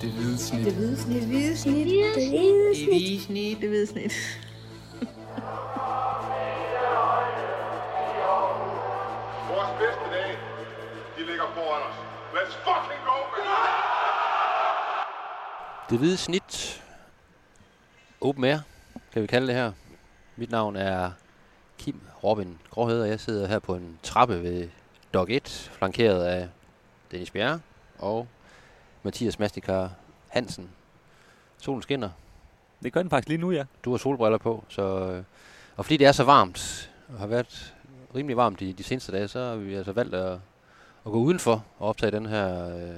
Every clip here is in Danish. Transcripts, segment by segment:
Det hvide snit. Det hvide snit. Det hvide snit. Det hvide Det hvide snit. Det hvide snit. Vores bedste dage, de ligger foran os. Let's fucking go, man! Det hvide snit. Open air, kan vi kalde det her. Mit navn er Kim Robin Gråhed, og jeg sidder her på en trappe ved Dog 1, flankeret af Dennis Bjerre og Mathias Mastikar Hansen. Solen skinner. Det gør den faktisk lige nu, ja. Du har solbriller på, så... øh, Og fordi det er så varmt, og har været rimelig varmt de, de seneste dage, så har vi altså valgt at, at gå udenfor og optage den her øh,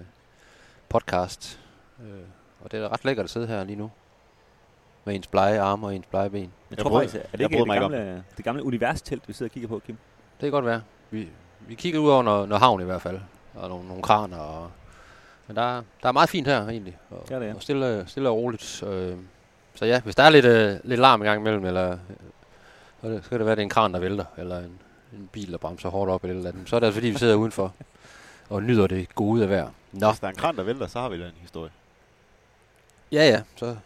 podcast. Øh, og det er ret lækkert at sidde her lige nu. Med ens blege arme og ens blege ben. Jeg, Jeg tror faktisk, er det jeg ikke det gamle, det gamle universitetelt, vi sidder og kigger på, Kim? Det kan godt være. Vi, vi kigger ud over noget, noget havn i hvert fald. Og nogle, nogle kraner. Og, men der, er- der er meget fint her egentlig. Og, Ja, det er. og stille, stille og roligt. Øh, så ja, hvis der er lidt, øh, lidt larm i gang imellem, eller øh, så, det, så kan det være, at det er en kran, der vælter, eller en, en bil, der bremser hårdt op, eller, eller andet. så er det altså, fordi vi sidder udenfor og nyder det gode af vejr. Nå, Hvis der er en kran, der vælter, så har vi da en historie. ja ja, så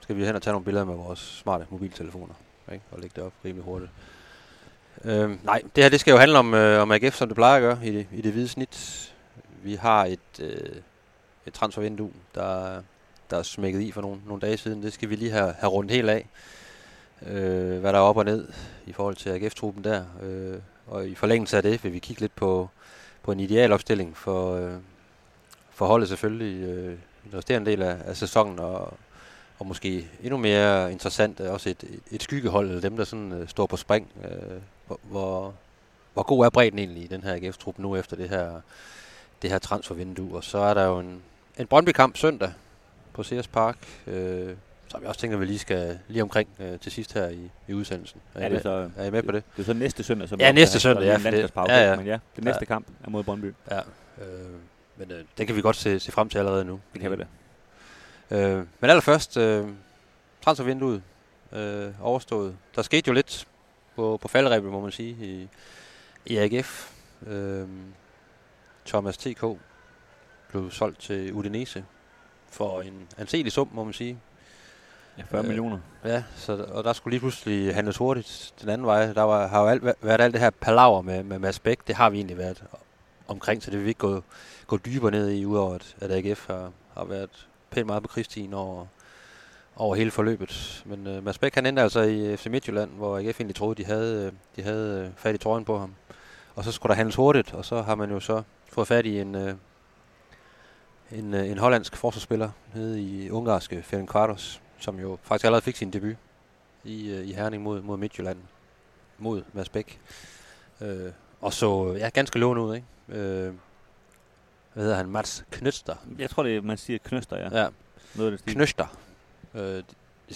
skal vi hen og tage nogle billeder med vores smarte mobiltelefoner, ikke? og lægge det op rimelig hurtigt. Øhm, nej, det her det skal jo handle om, øh, om AGF, som det plejer at gøre i det, i det hvide snit. Vi har et, øh, et transfervindue, der, der er smækket i for nogle, nogle dage siden. Det skal vi lige have, have rundt helt af. Øh, hvad der er op og ned i forhold til AGF-truppen der. Øh, og i forlængelse af det vil vi kigge lidt på, på en idealopstilling for, øh, for holdet selvfølgelig øh, i den resterende del af, af sæsonen. Og, og måske endnu mere interessant er også et, et skyggehold, eller dem, der sådan øh, står på spring. Øh, hvor- hvor, hvor god er bredden egentlig i den her AGF-trup nu efter det her, det her transfervindue. Og så er der jo en, en Brøndby-kamp søndag på Sears Park, øh, som jeg også tænker, vi lige skal lige omkring øh, til sidst her i, i udsendelsen. Er, Er I det med, så, er I med på det? det er så næste søndag, som Ja, næste søndag, er ja, det det- ja, ja. Men ja, det næste kamp er mod Brøndby. Ja. Øh, men øh, det kan vi godt se, se frem til allerede nu. Det kan vi da. Øh, men allerførst, øh, transfervinduet øh, overstået. Der skete jo lidt på, på faldrebet, må man sige, i, i AGF. Øh, Thomas T.K. blev solgt til Udinese for en anselig sum, må man sige. Ja, 40 Øh, millioner. Ja, så, og der skulle lige pludselig handles hurtigt den anden vej. Der var, har jo alt, været alt det her palaver med, med Mads Bæk. Det har vi egentlig været omkring, så det vil vi ikke gå, gå dybere ned i, udover at, at AGF har, har været pænt meget på krigsstien over, over hele forløbet. Men uh, Mads Bæk han endte altså i FC Midtjylland, hvor AGF egentlig troede, de havde, øh, de havde øh, fat i trøjen på ham. Og så skulle der handles hurtigt, og så har man jo så fået fat i en, øh, en, øh, en hollandsk forsvarsspiller nede i ungarske Ferencvaros, som jo faktisk allerede fik sin debut i, øh, i Herning mod, mod Midtjylland, mod Mads Bæk. Øh, og så ja, ganske lovende ud, ikke? Øh, hvad hedder han? Mats Knøster. Jeg tror, det er, man siger knøster, ja. Ja, Noget af det. Knøster. Øh,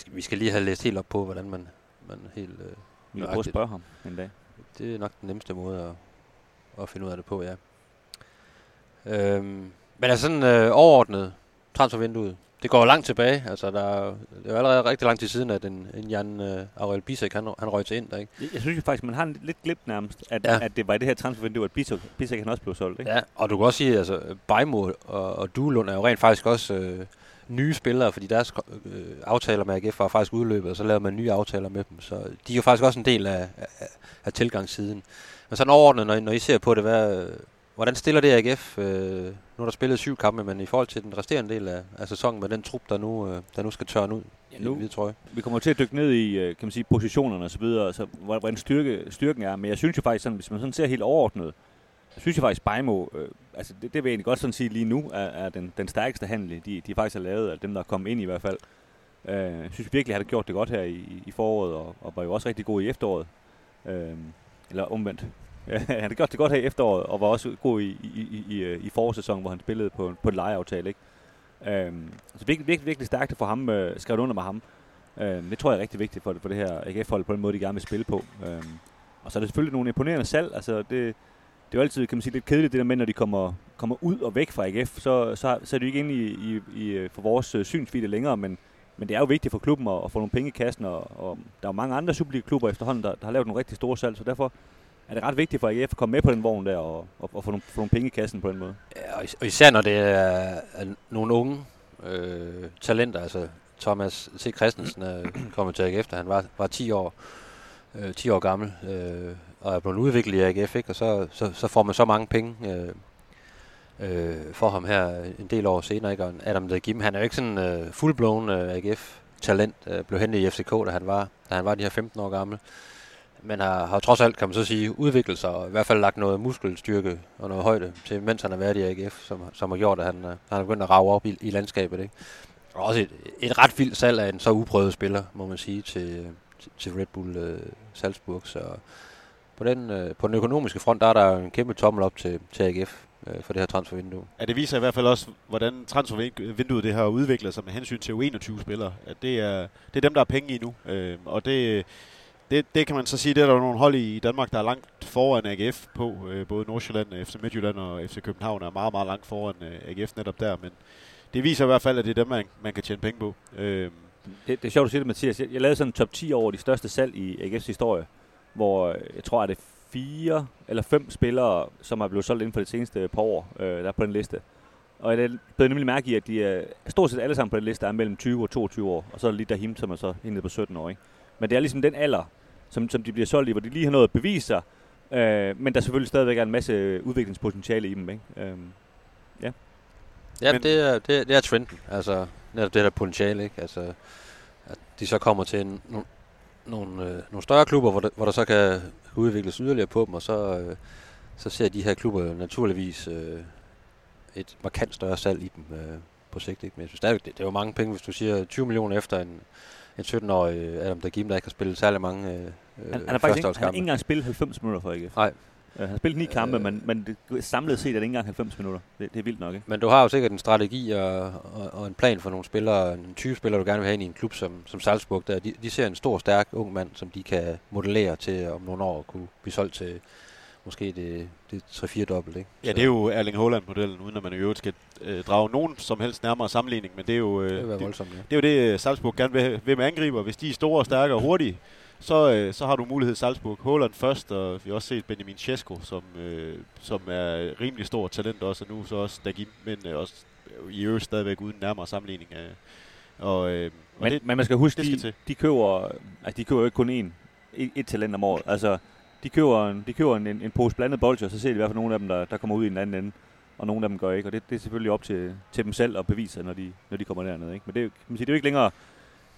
vi skal lige have læst helt op på, hvordan man, man helt... Øh, Vi kan prøve at spørge ham en dag. det er nok den nemmeste måde at, at finde ud af det på, ja. Øhm, men altså sådan øh, overordnet transfervinduet, det går langt tilbage. Altså, der er, det er allerede rigtig lang tid siden, at en, en Jan øh, Aurel Bisek, han, han røg til ind, ikke? Jeg, jeg synes jo faktisk, man har en lidt glemt nærmest, at, Ja. at det var i det her transfervindue, at Bisek, Bisek han også blev solgt. Ikke? Ja, og du kan også sige, altså, Bejmo og, og Duelund er jo rent faktisk også øh, nye spillere, fordi deres øh, aftaler med AGF var faktisk udløbet, og så lavede man nye aftaler med dem. Så de er jo faktisk også en del af, af, af tilgangssiden. Men sådan overordnet, når, når I ser på det, hvad, hvordan stiller det AGF? Øh, nu er der spillet syv kampe, men i forhold til den resterende del af, af sæsonen med den trup, der nu, øh, der nu skal tørne ud Ja, i nu- den hvide trøje. Vi kommer til at dykke ned i øh, kan man sige, positionerne og så videre, så hvor- hvordan styrke, styrken er. Men jeg synes jo faktisk, sådan, hvis man sådan ser helt overordnet, jeg synes jo faktisk, Bejmo, øh, altså det, det vil jeg egentlig godt sådan sige lige nu, er, er den, den stærkeste handel, de, de faktisk har lavet, af dem, der er kommet ind i hvert fald. Øh, jeg synes virkelig, at han har gjort det godt her i, i foråret, og, og var jo også rigtig god i efteråret. Øh, eller omvendt. han har gjort det godt her i efteråret, og var også god i, i, i, i, øh, i forårssæsonen, hvor han spillede på, på en lejeaftale. Ikke? Øhm, så virkelig, virkelig, virkelig stærkt at få ham øh, skrevet under med ham. Øhm, det tror jeg er rigtig vigtigt for, for det her AGF-hold på den måde, de gerne vil spille på. Øhm, og så er det selvfølgelig nogle imponerende salg. Altså, det, det er jo altid kan man sige, lidt kedeligt, det der med, når de kommer, kommer ud og væk fra AGF, så, så, så er de ikke inde i, i, i, øh, for vores øh, synsvidde længere, men, men det er jo vigtigt for klubben at, at få nogle penge i kassen, og, og der er jo mange andre Superliga-klubber efterhånden, der, der har lavet nogle rigtig store salg, så derfor er det ret vigtigt for AGF at komme med på den vogn der, og, og, og få, nogle, få nogle penge i kassen på den måde. Ja, og is- og især når det er, er nogle unge øh, talenter. Altså Thomas C. Christensen øh, er kommet til AGF, da han var, var 10 år, øh, 10 år gammel, øh, og er blevet udviklet i AGF, ikke? og så, så, så får man så mange penge øh, øh, for ham her en del år senere. Ikke? Og Adam Dagim, han er jo ikke sådan øh, fuldblown øh, AGF-talent, øh, blev hentet i FCK, da han var, da han var de her 15 år gammel. Men har, har trods alt, kan man så sige, udviklet sig, og i hvert fald lagt noget muskelstyrke og noget højde til, mens han har været i AGF, som, som har gjort, at han, øh, han er begyndt at rave op i, i landskabet. Ikke? Og også et, et ret vildt salg af en så uprøvet spiller, må man sige, til, til, til Red Bull øh, Salzburg. Så på den, øh, på den økonomiske front, der er der en kæmpe tommel op til, til AGF øh, for det her transfervindue. Ja, det viser i hvert fald også, hvordan transfervinduet det har udviklet sig med hensyn til U21-spillere. At det, er, det er dem, der er penge i nu. Øh, og det, det, det kan man så sige, det er der nogle hold i Danmark, der er langt foran AGF på. Øh, både Nordsjælland, øh, FC Midtjylland og FC København er meget, meget langt foran øh, AGF netop der. Men det viser i hvert fald, at det er dem, man, man kan tjene penge på. Øh, det, det er sjovt, du siger det, Mathias. Jeg, jeg lavede sådan en top 10 over de største salg i AGF's historie, hvor øh, jeg tror, at det er fire eller fem spillere, som er blevet solgt inden for det seneste øh, par år, øh, der er på den liste. Og jeg blev nemlig mærke i, at de er stort set alle sammen på den liste er mellem 20 og 22 år, og så er der lige Dahim, som er så helt på 17 år. Ikke? Men det er ligesom den alder, som, som de bliver solgt i, hvor de lige har noget at bevise sig, øh, men der selvfølgelig stadigvæk er en masse udviklingspotentiale i dem. Ikke? Øh, ja, ja men, det, er, det, det er trenden. Altså, netop det der potentiale, ikke? Altså, at de så kommer til en, nogle, nogle, øh, nogle større klubber, hvor der, hvor der så kan udvikles yderligere på dem, og så, øh, så ser de her klubber naturligvis øh, et markant større salg i dem øh, på sigt. Ikke? Men jeg synes stadigvæk, det, det er jo mange penge, hvis du siger 20 millioner efter en, en 17-årig Adam Dagim, der ikke har spillet særlig mange øh, han, han, har faktisk ikke, han har ikke engang spillet 90 minutter for AGF. Nej. Uh, han har spillet ni kampe, øh, men, men det, samlet set er det ikke engang 90 minutter. Det, det er vildt nok, ikke? Men du har jo sikkert en strategi og, og, og en plan for nogle spillere, en 20 spillere, du gerne vil have ind i en klub som, som Salzburg. Der. De, de ser en stor, stærk ung mand, som de kan modellere til om nogle år kunne blive solgt til måske det, det 3-4 dobbelt, ikke? Ja, det er jo Erling Haaland-modellen, uden at man i øvrigt skal øh, drage nogen som helst nærmere sammenligning, men det er jo, øh, det, voldsomt, ja. det, det er jo det, Salzburg gerne vil, vil med angriber. Hvis de er store, stærke og hurtige, så, øh, så har du mulighed Salzburg. Haaland først, og vi har også set Benjamin Cesko, som, øh, som er rimelig stor talent også, og nu så også Dagim, men øh, også i øvrigt stadigvæk uden nærmere sammenligning. Øh. Og, øh, og men, det, men man skal huske, de, de, de køber, altså de køber jo ikke kun én, et, et talent om året. Altså, de køber en, de køber en, en, en pose blandet bolcher, så ser de i hvert fald nogle af dem, der, der kommer ud i en anden ende, og nogle af dem gør ikke. Og det, det er selvfølgelig op til, til dem selv at bevise, når de, når de kommer derned. Ikke? Men det, kan man sige, det er jo ikke længere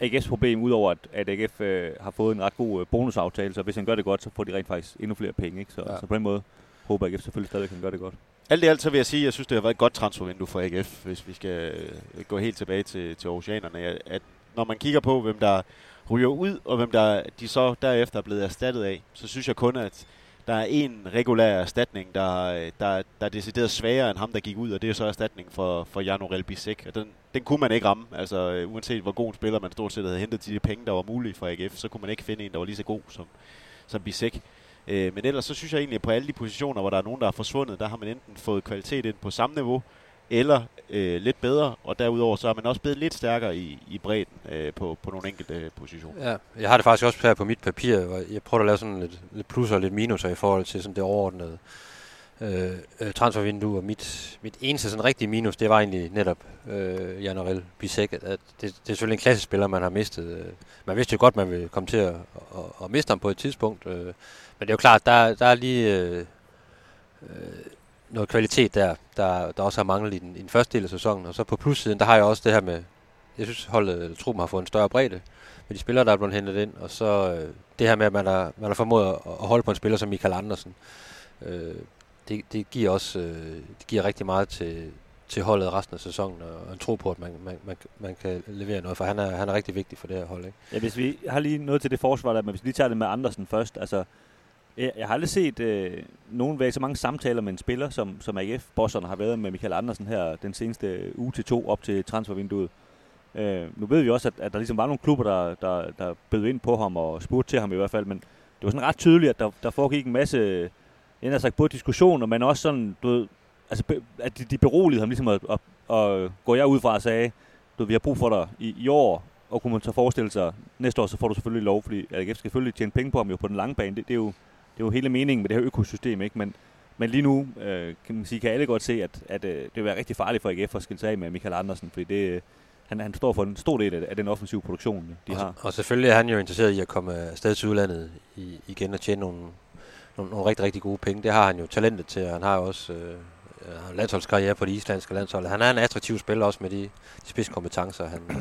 AGF's problem, udover at, at AGF øh, har fået en ret god øh, bonusaftale, så hvis han gør det godt, så får de rent faktisk endnu flere penge. Ikke? Så, ja. så på den måde håber AGF selvfølgelig stadig, at han gør det godt. Alt i alt så vil jeg sige, at jeg synes, det har været et godt transfervindue for AGF, hvis vi skal øh, gå helt tilbage til, til Oceanerne. At når man kigger på, hvem der ryger ud, og hvem der de så derefter er blevet erstattet af, så synes jeg kun, at der er en regulær erstatning, der, der, der er decideret sværere end ham, der gik ud, og det er så erstatning for, for Jan Orel Bisek. Og den, den kunne man ikke ramme. Altså, øh, uanset hvor god en spiller man stort set havde hentet til de penge, der var mulige for AGF, så kunne man ikke finde en, der var lige så god som, som Bisek. Øh, men ellers så synes jeg egentlig, at på alle de positioner, hvor der er nogen, der er forsvundet, der har man enten fået kvalitet ind på samme niveau, eller øh, lidt bedre, og derudover så er man også blevet lidt stærkere i, i bredden øh, på, på nogle enkelte øh, positioner. Ja, jeg har det faktisk også her på mit papir, hvor jeg prøver at lave sådan lidt, lidt plusser og lidt minuser i forhold til sådan det overordnede øh, øh, transfervindue, og mit, mit eneste sådan rigtige minus, det var egentlig netop øh, Jan Aurel Bisek, at det, det er selvfølgelig en klassespiller, man har mistet. Øh, man vidste jo godt, man ville komme til at, at, at miste ham på et tidspunkt, øh, men det er jo klart, der, der er lige... Øh, øh, noget kvalitet der, der, der også har manglet i den, i den første del af sæsonen. Og så på plussiden, der har jeg også det her med, jeg synes holdet, truppen har fået en større bredde med de spillere, der er blevet hentet ind. Og så øh, det her med, at man har, man har formået at, at holde på en spiller som Michael Andersen. Øh, det, det, giver også øh, det giver rigtig meget til, til holdet resten af sæsonen, og en tro på, at man, man, man, man kan levere noget, for han er, han er rigtig vigtig for det her hold. Ikke? Ja, hvis vi har lige noget til det forsvar der, men hvis vi lige tager det med Andersen først, altså jeg, jeg har aldrig set øh, nogen være så mange samtaler med en spiller, som, som AGF-bosserne har været med Michael Andersen her den seneste uge til to op til transfervinduet. Øh, nu ved vi også, at, at der ligesom var nogle klubber, der, der, der bød ind på ham og spurgte til ham i hvert fald, men det var sådan ret tydeligt, at der, der foregik en masse, jeg har sagt, både diskussioner, men også sådan, du ved, altså, at de, de beroligede ham ligesom at, at, at gå jeg ud fra og sagde, du ved, vi har brug for dig i, i år, og kunne man så forestille sig, næste år så får du selvfølgelig lov, fordi AGF skal selvfølgelig tjene penge på ham jo på den lange bane. Det, det er jo det er jo hele meningen med det her økosystem, ikke? Men, Men lige nu øh, kan man sige, kan alle godt se, at, at øh, det vil være rigtig farligt for AGF at skille sig af med Michael Andersen, fordi det, han, han står for en stor del af, af den offensive produktion, de og, har. Og selvfølgelig er han jo interesseret i at komme afsted til udlandet i, igen og tjene nogle, nogle, nogle rigtig, rigtig gode penge. Det har han jo talentet til, og han har også øh, landsholdskarriere på det islandske landshold. Han er en attraktiv spiller også med de, de spidskompetencer, han, øh,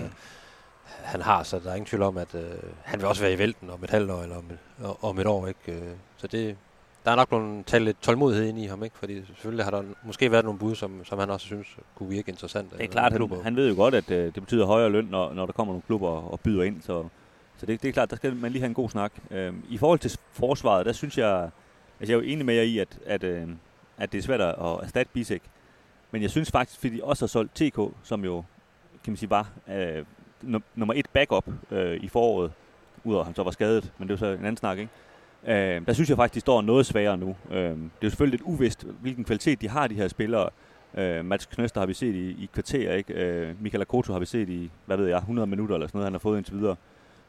han har, så der er ingen tvivl om, at øh, han vil også være i vælten om et halvt år eller om et, om et år. Ikke? Øh, så det, der er nok blevet talt lidt tålmodighed ind i ham, ikke? fordi selvfølgelig har der måske været nogle bud, som, som han også synes kunne virke interessant. Det er klart, han, han ved jo godt, at øh, det betyder højere løn, når, når der kommer nogle klubber og byder ind, så, så det, det er klart, der skal man lige have en god snak. Øh, I forhold til forsvaret, der synes jeg, altså jeg er jo enig med jer i, at, at, øh, at det er svært at erstatte Bisek, men jeg synes faktisk, fordi de også har solgt TK, som jo, kan man sige, var øh, nummer et backup øh, i foråret, udover at han så var skadet, men det er så en anden snak, ikke? Øh, der synes jeg faktisk, de står noget sværere nu. Øh, det er jo selvfølgelig lidt uvist, hvilken kvalitet de har, de her spillere. Øh, Mats Knøster har vi set i, i kvarter, ikke? Øh, Michael Akoto har vi set i, hvad ved jeg, 100 minutter eller sådan noget, han har fået indtil videre.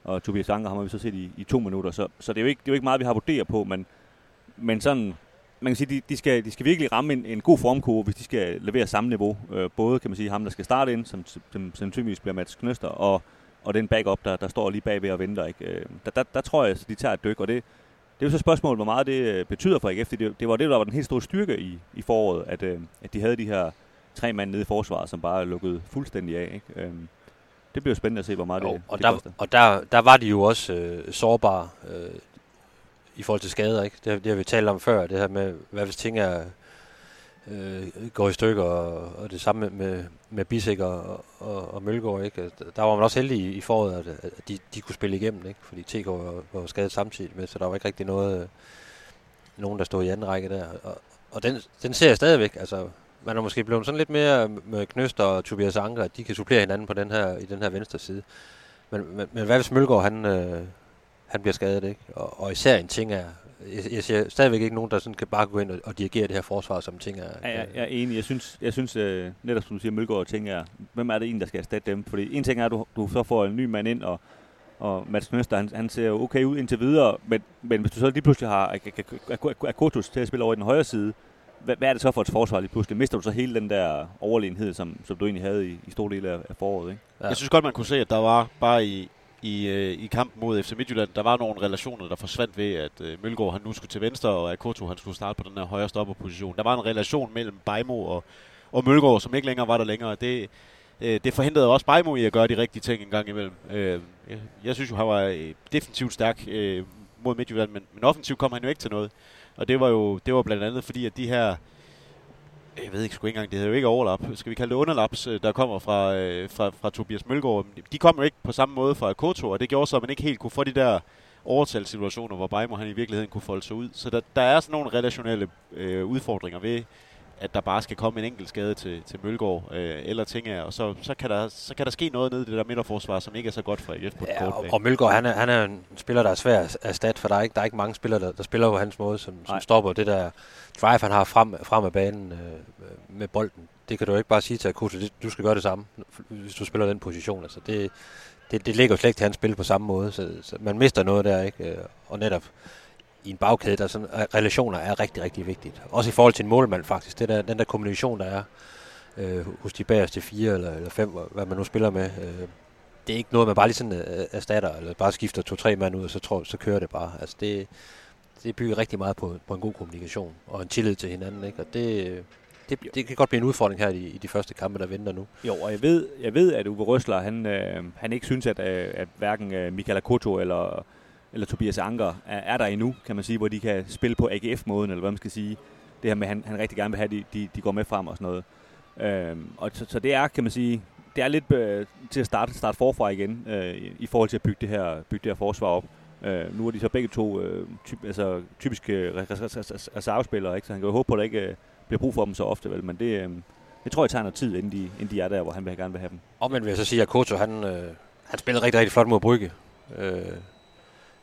Og Tobias Anker har vi så set i, i to minutter. Så, så det, er jo ikke, det er jo ikke meget, vi har vurderet på, men, men sådan, man kan sige, de, de, skal, de skal virkelig ramme en, en god formkurve, hvis de skal levere samme niveau. Øh, både kan man sige ham, der skal starte ind, som, som sandsynligvis bliver Mats Knøster, og, og den backup, der, der står lige bagved og venter. Ikke? Øh, der, der, der, tror jeg, at de tager et dyk, og det, det er jo så spørgsmålet, hvor meget det øh, betyder for AGF. Det, det var det, der var den helt store styrke i, i foråret, at, øh, at de havde de her tre mand nede i forsvaret, som bare lukkede fuldstændig af. Ikke? Øhm, det bliver spændende at se, hvor meget jo, det, og det der, koster. Og der, der var de jo også øh, sårbare øh, i forhold til skader. Ikke? Det, det har vi talt om før, det her med, hvad hvis ting er, øh, går i stykker, og, og det samme med, med, med og, og, og Mølgaard. Ikke? Altså, der var man også heldig i, i foråret, at, at de, de kunne spille igennem, ikke? fordi TK var, var skadet samtidig med, så der var ikke rigtig noget, øh, nogen, der stod i anden række der. Og, og den, den ser jeg stadigvæk. Altså, man er måske blevet sådan lidt mere med Knøster og Tobias Anker, at de kan supplere hinanden på den her, i den her venstre side. Men, men, men hvad hvis Mølgaard, han, øh, han bliver skadet, ikke? Og, og især en ting er, jeg, jeg ser stadigvæk ikke nogen, der sådan kan bare gå ind og, og dirigere det her forsvar, som ting er. Ja, jeg, jeg er enig. Jeg synes, jeg synes uh, netop som du siger, Mølgaard ting er, hvem er det en, der skal erstatte dem? Fordi en ting er, at du, du så får en ny mand ind, og, og Mads Knøster, han, han ser jo okay ud indtil videre, men, men hvis du så lige pludselig har Akotus til at spille over i den højre side, hvad, hvad er det så for et forsvar lige pludselig? Mister du så hele den der overlegenhed, som, som du egentlig havde i, i store dele af, af foråret? Ikke? Ja. Jeg synes godt, man kunne se, at der var bare i, i, øh, i kampen mod FC Midtjylland, der var nogle relationer, der forsvandt ved, at øh, Mølgaard han nu skulle til venstre, og Akoto han skulle starte på den her højre stopperposition. Der var en relation mellem Bejmo og, og Mølgaard, som ikke længere var der længere. Det, øh, det forhindrede også Bejmo i at gøre de rigtige ting en gang imellem. Øh, jeg, jeg synes jo, han var øh, definitivt stærk øh, mod Midtjylland, men, men offensivt kom han jo ikke til noget. Og det var jo det var blandt andet fordi, at de her jeg ved ikke sgu ikke engang, det hedder jo ikke overlap, skal vi kalde det underlaps, øh, der kommer fra, øh, fra, fra Tobias Mølgaard. De kom jo ikke på samme måde fra Koto, og det gjorde så, at man ikke helt kunne få de der overtalssituationer, hvor Bejmo han i virkeligheden kunne folde sig ud. Så der, der er sådan nogle relationelle øh, udfordringer ved, at der bare skal komme en enkelt skade til, til Mølgaard øh, eller ting af, og så, så, kan der, så kan der ske noget nede i det der midterforsvar, som ikke er så godt for AGF på ja, og, og Mølgaard, han er, han er en spiller, der er svær at erstatte, for der er ikke, der er ikke mange spillere, der, der spiller på hans måde, som, som stopper det der drive, han har frem, frem af banen øh, med bolden. Det kan du ikke bare sige til Akuto, du skal gøre det samme, hvis du spiller den position. Altså, det, det, det ligger jo slet ikke til hans spil på samme måde, så, så man mister noget der, ikke? Og netop i en bagkæde, der sådan, relationer er rigtig, rigtig vigtigt. Også i forhold til en målmand faktisk. Det der, den der kommunikation, der er øh, hos de bagerste fire eller, eller fem, hvad man nu spiller med. Øh, det er ikke noget, man bare lige sådan øh, erstatter, eller bare skifter to-tre mand ud, og så, tror, så kører det bare. Altså det, det bygger rigtig meget på, på en god kommunikation og en tillid til hinanden. Ikke? Og det, det, det kan godt blive en udfordring her i, i de første kampe, der venter nu. Jo, og jeg ved, jeg ved at Uwe Røsler, han, øh, han ikke synes, at, øh, at hverken øh, Michael Akoto eller eller Tobias Anker er, er der endnu, kan man sige, hvor de kan spille på AGF-måden, eller hvad man skal sige. Det her med, at han, han rigtig gerne vil have, at de, de, de går med frem og sådan noget. Øhm, og så, så det er, kan man sige, det er lidt øh, til at starte, starte forfra igen, øh, i, forhold til at bygge det her, bygge det her forsvar op. Øh, nu er de så begge to øh, typ, altså, typiske øh, reservespillere, ikke? så han kan jo håbe på, at der ikke øh, bliver brug for dem så ofte, vel? men det, øh, det tror jeg tager noget tid, inden de, inden de er der, hvor han vil gerne vil have dem. Og men vil jeg så sige, at Koto, han, øh, han spillede rigtig, rigtig flot mod Brygge. Øh,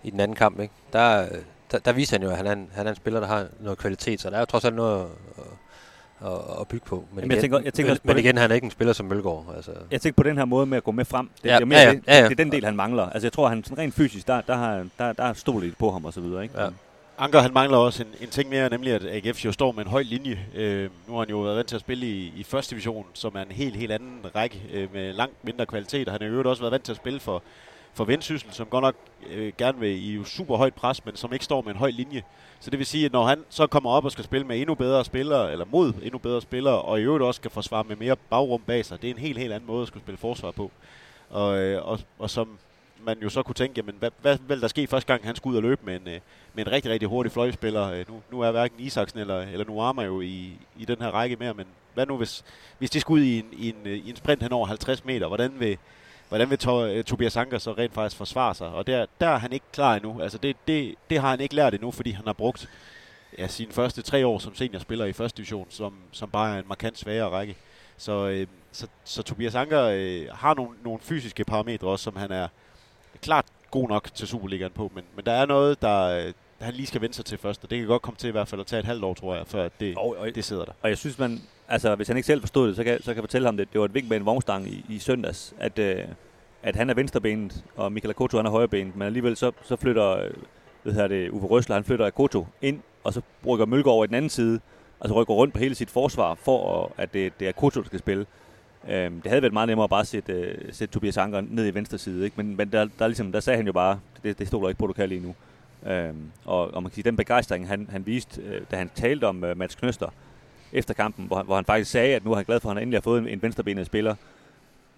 i den anden kamp. Ikke? Der, der, der viser han jo, at han er, en, han er en spiller, der har noget kvalitet, så der er jo trods alt noget at, at, at bygge på. Men, Jamen, igen, jeg tænker, jeg tænker men, men igen, han er ikke en spiller som Mølgaard. Altså. Jeg tænker på den her måde med at gå med frem. Det, ja, det, er, mere ja, ja, det, ja, ja. det er den del, han mangler. Altså jeg tror, han sådan rent fysisk, der, der har, der, der har stolet på ham og så videre. Ikke? Ja. Anker han mangler også en, en ting mere, nemlig at AGF jo står med en høj linje. Øh, nu har han jo været vant til at spille i, i første division, som er en helt, helt anden række øh, med langt mindre kvalitet. Og han har jo også været vant til at spille for, for Vendsyssel, som godt nok øh, gerne vil i super højt pres, men som ikke står med en høj linje. Så det vil sige, at når han så kommer op og skal spille med endnu bedre spillere, eller mod endnu bedre spillere, og i øvrigt også skal forsvare med mere bagrum bag sig, det er en helt, helt anden måde at skulle spille forsvar på. Og, øh, og, og som man jo så kunne tænke, jamen, hvad, hvad vil der ske første gang, han skulle ud og løbe med en, øh, med en rigtig, rigtig hurtig fløjspiller? Øh, nu, nu er hverken Isaksen eller, eller Nuama jo i, i den her række mere, men hvad nu, hvis, hvis de skulle ud i en, i en, øh, i en sprint hen over 50 meter? Hvordan vil, hvordan vil to, Tobias Anker så rent faktisk forsvare sig? Og der, der er han ikke klar endnu. Altså det, det, det har han ikke lært endnu, fordi han har brugt ja, sine første tre år som seniorspiller i første division, som, som bare er en markant svagere række. Så, øh, så, så Tobias Anker øh, har nogle, nogle fysiske parametre også, som han er klart god nok til Superligaen på, men, men der er noget, der, øh, han lige skal vende sig til først, og det kan godt komme til i hvert fald at tage et halvt år, tror jeg, før det, Og, og, det sidder der. og jeg synes, man, altså hvis han ikke selv forstod det, så kan, så kan jeg fortælle ham det. Det var et vink med en vognstang i, i søndags, at, øh, at han er venstrebenet, og Michael Akoto han er højrebenet, men alligevel så, så flytter øh, hvad hedder det, Uwe Røsler, han flytter Akoto ind, og så rykker Mølgaard over i den anden side, og så rykker rundt på hele sit forsvar, for øh, at det, det er Akoto, der skal spille. Øhm, det havde været meget nemmere at bare sætte, øh, sætte Tobias Anker ned i venstre side, ikke? men, men der, der, ligesom, der sagde han jo bare, det, det stoler ikke på, du kan lige nu. Øhm, og, og man kan sige, den begejstring, han, han viste, øh, da han talte om øh, Mats Knøster efter kampen, hvor han, hvor han faktisk sagde, at nu er han glad for, at han endelig har fået en, en venstrebenet spiller.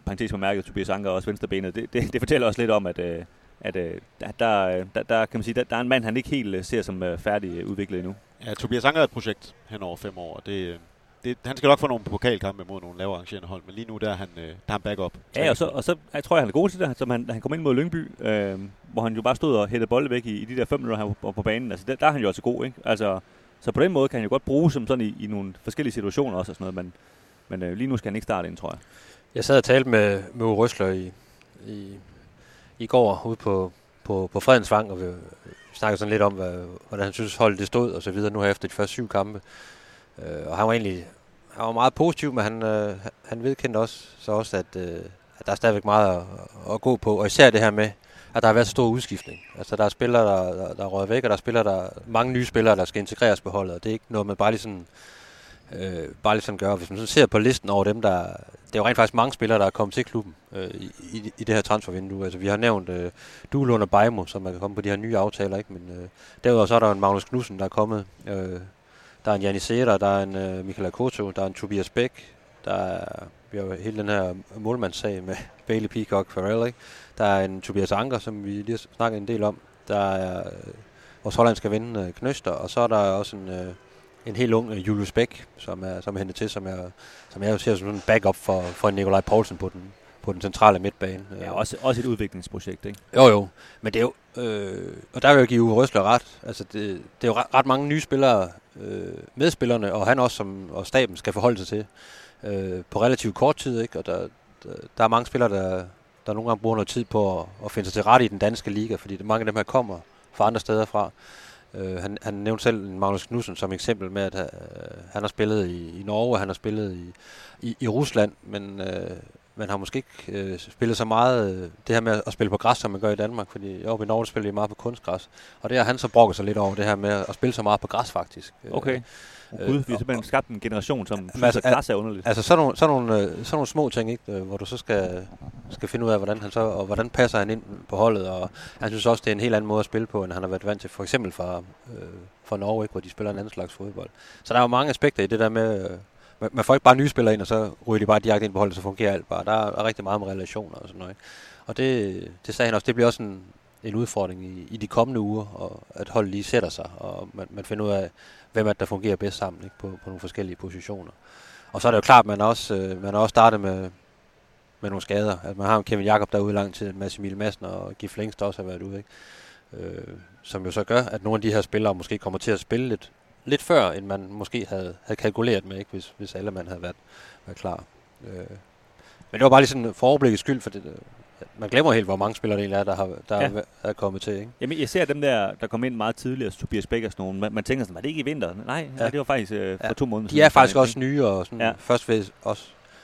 Parenthes bemærket, Tobias Anker også venstrebenet. Det, det, det fortæller også lidt om, at, øh, at øh, der, der, der, kan man sige, der, der er en mand, han ikke helt øh, ser som øh, færdig øh, udviklet endnu. Ja, Tobias Anker er et projekt hen over fem år, og det, øh, det, han skal nok få nogle pokalkampe mod nogle lavere arrangerende hold, men lige nu der er han, øh, der er han backup. Ja, og så, og så jeg tror jeg, han er god til det, som han, han kom ind mod Lyngby, øh, hvor han jo bare stod og hættede bolde væk i, i de der fem minutter, han var på banen. Altså, der, der er han jo også god, ikke? Altså, så på den måde kan han jo godt bruge som sådan i, i nogle forskellige situationer også og sådan noget, men, men øh, lige nu skal han ikke starte ind, tror jeg. Jeg sad og talte med, med Uwe Røsler i, i, i går ude på, på, på Fredensvang, og vi, vi snakkede sådan lidt om, hvad, hvordan han synes holdet det stod og så videre nu her efter de første syv kampe. Øh, og han var egentlig han var meget positiv, men han, øh, han vedkendte også, så også, at, øh, at der er stadigvæk meget at, at gå på. Og især det her med, at der har været så stor udskiftning. Altså der er spillere, der, der, der er røget væk, og der er spillere, der, mange nye spillere, der skal integreres på holdet. Og det er ikke noget, man bare lige sådan, øh, bare lige sådan gør. Hvis man sådan ser på listen over dem, der... Det er jo rent faktisk mange spillere, der er kommet til klubben øh, i, i, det her transfervindue. Altså vi har nævnt øh, Duelund og Bejmo, som man kan komme på de her nye aftaler. Ikke? Men øh, derudover så er der en Magnus Knudsen, der er kommet... Øh, der er en Janis Sera, der er en øh, Michael Akoto, der er en Tobias Bæk, der er, vi har jo hele den her målmandssag med Bailey Peacock Farrell, ikke? Der er en Tobias Anker, som vi lige har snakket en del om. Der er uh, vores hollandske ven uh, Knøster, og så er der også en, uh, en helt ung uh, Julius Bæk, som er, som er hentet til, som jeg, som jeg ser som en backup for, for Nikolaj Poulsen på den, på den centrale midtbane. Ja, også, også et udviklingsprojekt, ikke? Jo, jo. Men det er jo... Øh, og der vil jeg give Uwe Røsler ret. Altså, det, det er jo ret, ret mange nye spillere, øh, medspillerne, og han også som, og staben skal forholde sig til øh, på relativt kort tid. Ikke? Og der, der, der er mange spillere, der, der nogle gange bruger noget tid på at, at finde sig til rette i den danske liga, fordi mange af dem her kommer fra andre steder fra. Øh, han, han nævnte selv Magnus Knudsen som eksempel med, at øh, han har spillet i, i Norge, han har spillet i, i, i Rusland, men øh, man har måske ikke øh, spillet så meget øh, det her med at spille på græs, som man gør i Danmark, fordi jo, i Norge spiller vi meget på kunstgræs. Og det har han så brokket sig lidt over, det her med at spille så meget på græs faktisk. Øh, okay. Oh, Gud, vi har simpelthen skabt en generation, som synes, altså, at græs er underligt. Altså sådan nogle, sådan nogle, øh, sådan nogle små ting, ikke, øh, hvor du så skal, skal finde ud af, hvordan han så, og hvordan passer han ind på holdet, og han synes også, det er en helt anden måde at spille på, end han har været vant til, for eksempel fra, øh, fra Norge, ikke, hvor de spiller en anden slags fodbold. Så der er jo mange aspekter i det der med, øh, man, man får ikke bare nye spillere ind, og så ryger de bare direkte ind på holdet, så fungerer alt bare. Der er, er rigtig meget med relationer og sådan noget. Ikke? Og det, det sagde han også, det bliver også en, en udfordring i, i de kommende uger, og at holdet lige sætter sig, og man, man finder ud af, hvem er det, der fungerer bedst sammen ikke? På, på nogle forskellige positioner. Og så er det jo klart, at man også, øh, man også startet med, med nogle skader. At man har Kevin Jakob derude lang tid, Mads Emil Madsen og Gif Længst også har været ude. Ikke? Øh, som jo så gør, at nogle af de her spillere måske kommer til at spille lidt, lidt før, end man måske havde, havde kalkuleret med, ikke? Hvis, hvis alle man havde været, været klar. Øh. Men det var bare lige sådan for overblikket skyld, for det, man glemmer helt, hvor mange spillere det er, der, har, der ja. er, kommet til. Ikke? Jamen, jeg ser dem der, der kom ind meget tidligere, Tobias Bæk og sådan nogle. Man, man tænker sådan, var det ikke i vinter? Nej, ja. det var faktisk øh, for ja. to måneder De er faktisk også nye, og sådan, ja. først ved også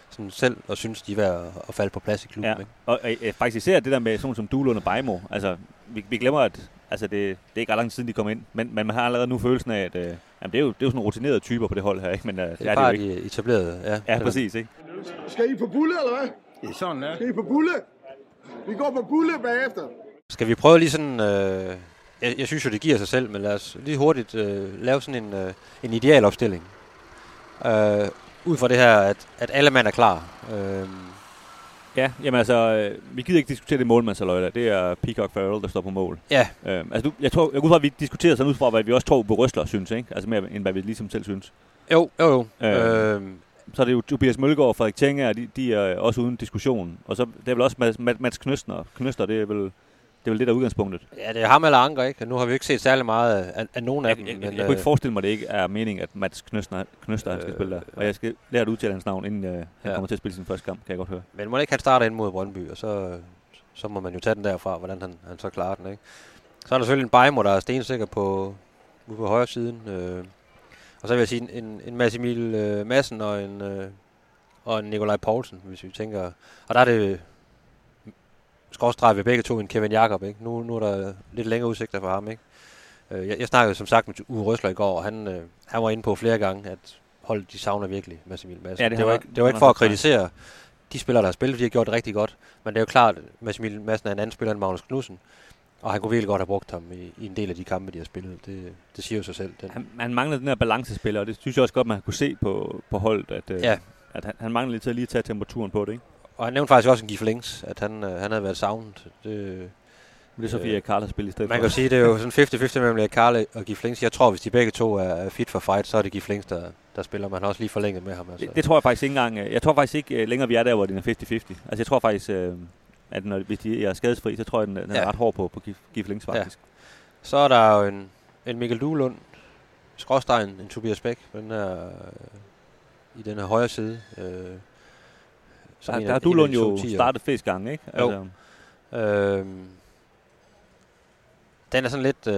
sådan selv og synes, de er ved at, falde på plads i klubben. Ja. Ikke? Og øh, faktisk især det der med sådan som Duelund og Bejmo. Altså, vi, vi glemmer, at Altså, det, det er ikke ret lang tid siden, de kom ind. Men, men man har allerede nu følelsen af, at øh, jamen, det, er jo, det er jo sådan nogle rutinerede typer på det hold her, ikke? Men øh, det, Det er det jo bare ikke. de etablerede. Ja, Ja, præcis, ikke? Skal I på bulle, eller hvad? Det er sådan, ja. Skal I på bulle? Vi går på bulle bagefter. Skal vi prøve lige sådan... Øh, jeg, jeg synes jo, det giver sig selv, men lad os lige hurtigt øh, lave sådan en, øh, en idealopstilling. Øh, ud fra det her, at, at alle mand er klar. Øh, Ja, jamen altså, øh, vi gider ikke diskutere det målmandsaløjde. Det er Peacock Farrell, der står på mål. ja, Øh, altså, du, jeg tror, jeg går ud fra, at vi diskuterer sådan ud fra, hvad vi også tror på Røsler synes, ikke? Altså mere, end hvad vi ligesom selv synes. jo, jo, jo. Øh. Øh, Så er det jo Tobias Mølgaard og Frederik Tjenger, de, de er også uden diskussion. Og så det er vel også Mads, Mads- Knøstner. Knøster, det er vel det, er vel det der er udgangspunktet. ja, det er ham eller Anker, ikke? Nu har vi ikke set særlig meget af, af nogen af Jeg, dem. jeg, jeg, men, jeg, kunne ikke øh, forestille mig, at det ikke er meningen, at Mads Knøstner, Knøster han skal Øh, spille der. Og jeg skal lære at udtale hans navn, inden øh, han Ja. kommer til at spille sin første kamp, kan jeg godt høre. Men må ikke han starter ind mod Brøndby, og så, så må man jo tage den derfra, hvordan han, han så klarer den, ikke? Så er der selvfølgelig en Bejmo, der er stensikker på, ude på højre siden. Øh, og så vil jeg sige en, en Mads Emil øh, Madsen og en, øh, og en Nikolaj Poulsen, hvis vi tænker... Og der er det skråstrej ved begge to en Kevin Jakob, ikke? Nu, nu er der lidt længere udsigter for ham, ikke? Øh, jeg, jeg snakkede som sagt med Uwe Røsler i går, og han, øh, han var inde på flere gange, at holdet de savner virkelig Mads Emil Madsen. Ja, det det, var ikke, det var ikke for at kritisere de spillere, der har spillet, de har gjort det rigtig godt. Men det er jo klart, at Mads Emil Madsen er en anden spiller end Magnus Knudsen. Og han kunne virkelig godt have brugt ham i, i en del af de kampe, de har spillet. Det, det siger jo sig selv. Den. Han, han manglede den her balancespiller, og det synes jeg også godt, man kunne se på, på holdet, at, øh, Ja. at han, han manglede lidt til at lige tage temperaturen på det, ikke? Og han nævnte faktisk også en Gif Links, at han, øh, han havde været savnet. Det, Men det er så Øh, fordi, at Karl har spillet i stedet man for. kan sige, det er jo sådan 50-50 mellem Karle og Gif Links. Jeg tror, hvis de begge to er fit for fight, så er det Gif Links, der, der spiller. Man har også lige forlænget med ham. Altså. Det, det tror jeg faktisk ikke engang. øh, Jeg tror faktisk ikke øh, længere, vi er der, hvor det er 50-50. Altså jeg tror faktisk, øh, at når, hvis de er skadesfri, så tror jeg, den, den er Ja. ret hård på, på Gif, Gif Links Ja. faktisk. Så er der jo en, en Mikkel Duelund, skråstegen, en Tobias Bæk, den er øh, i den her højre side. Øh, Der, der har Duelund jo startet flest gange, ikke? Altså, Jo. Øhm, den er sådan lidt... Øh,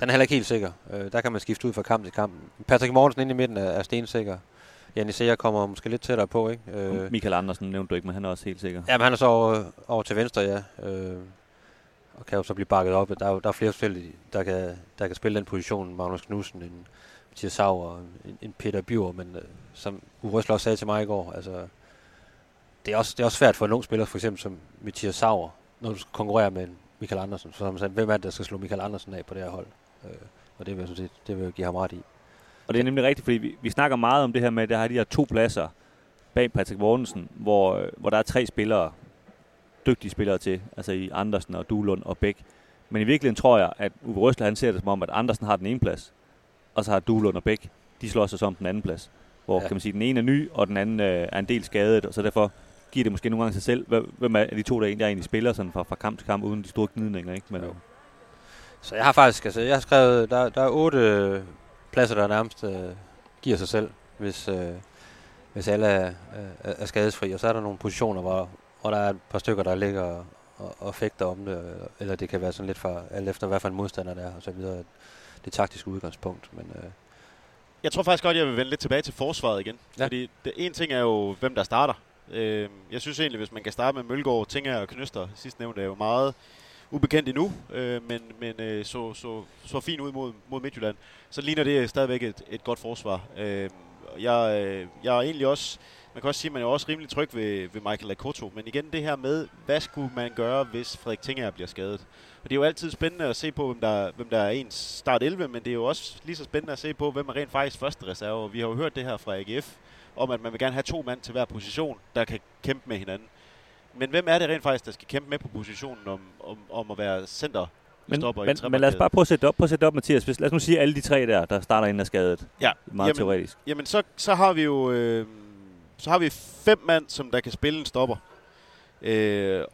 den er heller ikke helt sikker. Øh, der kan man skifte ud fra kamp til kamp. Patrick Mortensen inde i midten er, er stensikker. Janis Seger kommer måske lidt tættere på, ikke? Øh, Michael Andersen nævnte du ikke, men han er også helt sikker. ja, men han er så over, over til venstre, ja. Øh, og kan jo så blive bakket op. Der er, der er flere forskellige, der kan, der kan spille den position. Magnus Knudsen, en Mathias Sauer, en, en Peter Bjur, men øh, som Uwe Røsler også sagde til mig i går, altså, det er, også, det er også svært for en ung spiller, for eksempel som Mathias Sauer, når du skal konkurrere med en Michael Andersen. Så man sagt, hvem er det, der skal slå Michael Andersen af på det her hold? Øh, og det vil jeg sådan set, det vil jeg give ham ret i. Og det er nemlig rigtigt, fordi vi, vi snakker meget om det her med, at der har de her to pladser bag Patrick Mortensen, hvor, øh, hvor der er tre spillere, dygtige spillere til, altså i Andersen og Duelund og Bæk. Men i virkeligheden tror jeg, at Uwe Røsler han ser det som om, at Andersen har den ene plads, og så har Duelund og Bæk, de slår sig som den anden plads. Hvor Ja. kan man sige, den ene er ny, og den anden øh, er en del skadet, og så derfor giver det måske nogle gange sig selv, hvem- er de to, der egentlig, der egentlig spiller sådan fra, fra kamp til kamp, uden de store gnidninger. Ikke? Men, Jo. Så jeg har faktisk, altså jeg har skrevet, der, der er otte pladser, der nærmest øh, giver sig selv, hvis, øh, hvis alle er, er, er skadesfri. Og så er der nogle positioner, hvor, hvor der er et par stykker, der ligger og, og fægter om det, øh, eller det kan være sådan lidt for, alt efter hvad for en modstander det er, og så videre. Det taktiske udgangspunkt, men øh, Jeg tror faktisk godt, jeg vil vende lidt tilbage til forsvaret igen. Ja. Ja. Fordi det, en ting er jo, hvem der starter. Øh, jeg synes egentlig, hvis man kan starte med Mølgaard, Tinger og Knøster, sidst nævnte er jo meget ubekendt endnu, øh, men, men øh, så, så, så fint ud mod, mod Midtjylland, så ligner det stadigvæk et, et godt forsvar. Øh, jeg, øh, jeg er egentlig også, man kan også sige, at man er også rimelig tryg ved, ved Michael Lakoto, men igen det her med, hvad skulle man gøre, hvis Frederik Tinger bliver skadet? Og det er jo altid spændende at se på, hvem der, hvem der er ens start 11, men det er jo også lige så spændende at se på, hvem er rent faktisk første reserve. Og Vi har jo hørt det her fra AGF, om at man vil gerne have to mand til hver position, der kan kæmpe med hinanden. Men hvem er det rent faktisk, der skal kæmpe med på positionen om, om, om at være center men, men, en men lad os bare prøve at sætte op, prøve at sætte op Mathias. Hvis, lad os nu sige alle de tre der, der starter inden er skadet. Ja, Meget jamen, teoretisk. Jamen, så, så har vi jo øh, så har vi fem mand, som der kan spille en stopper. Øh,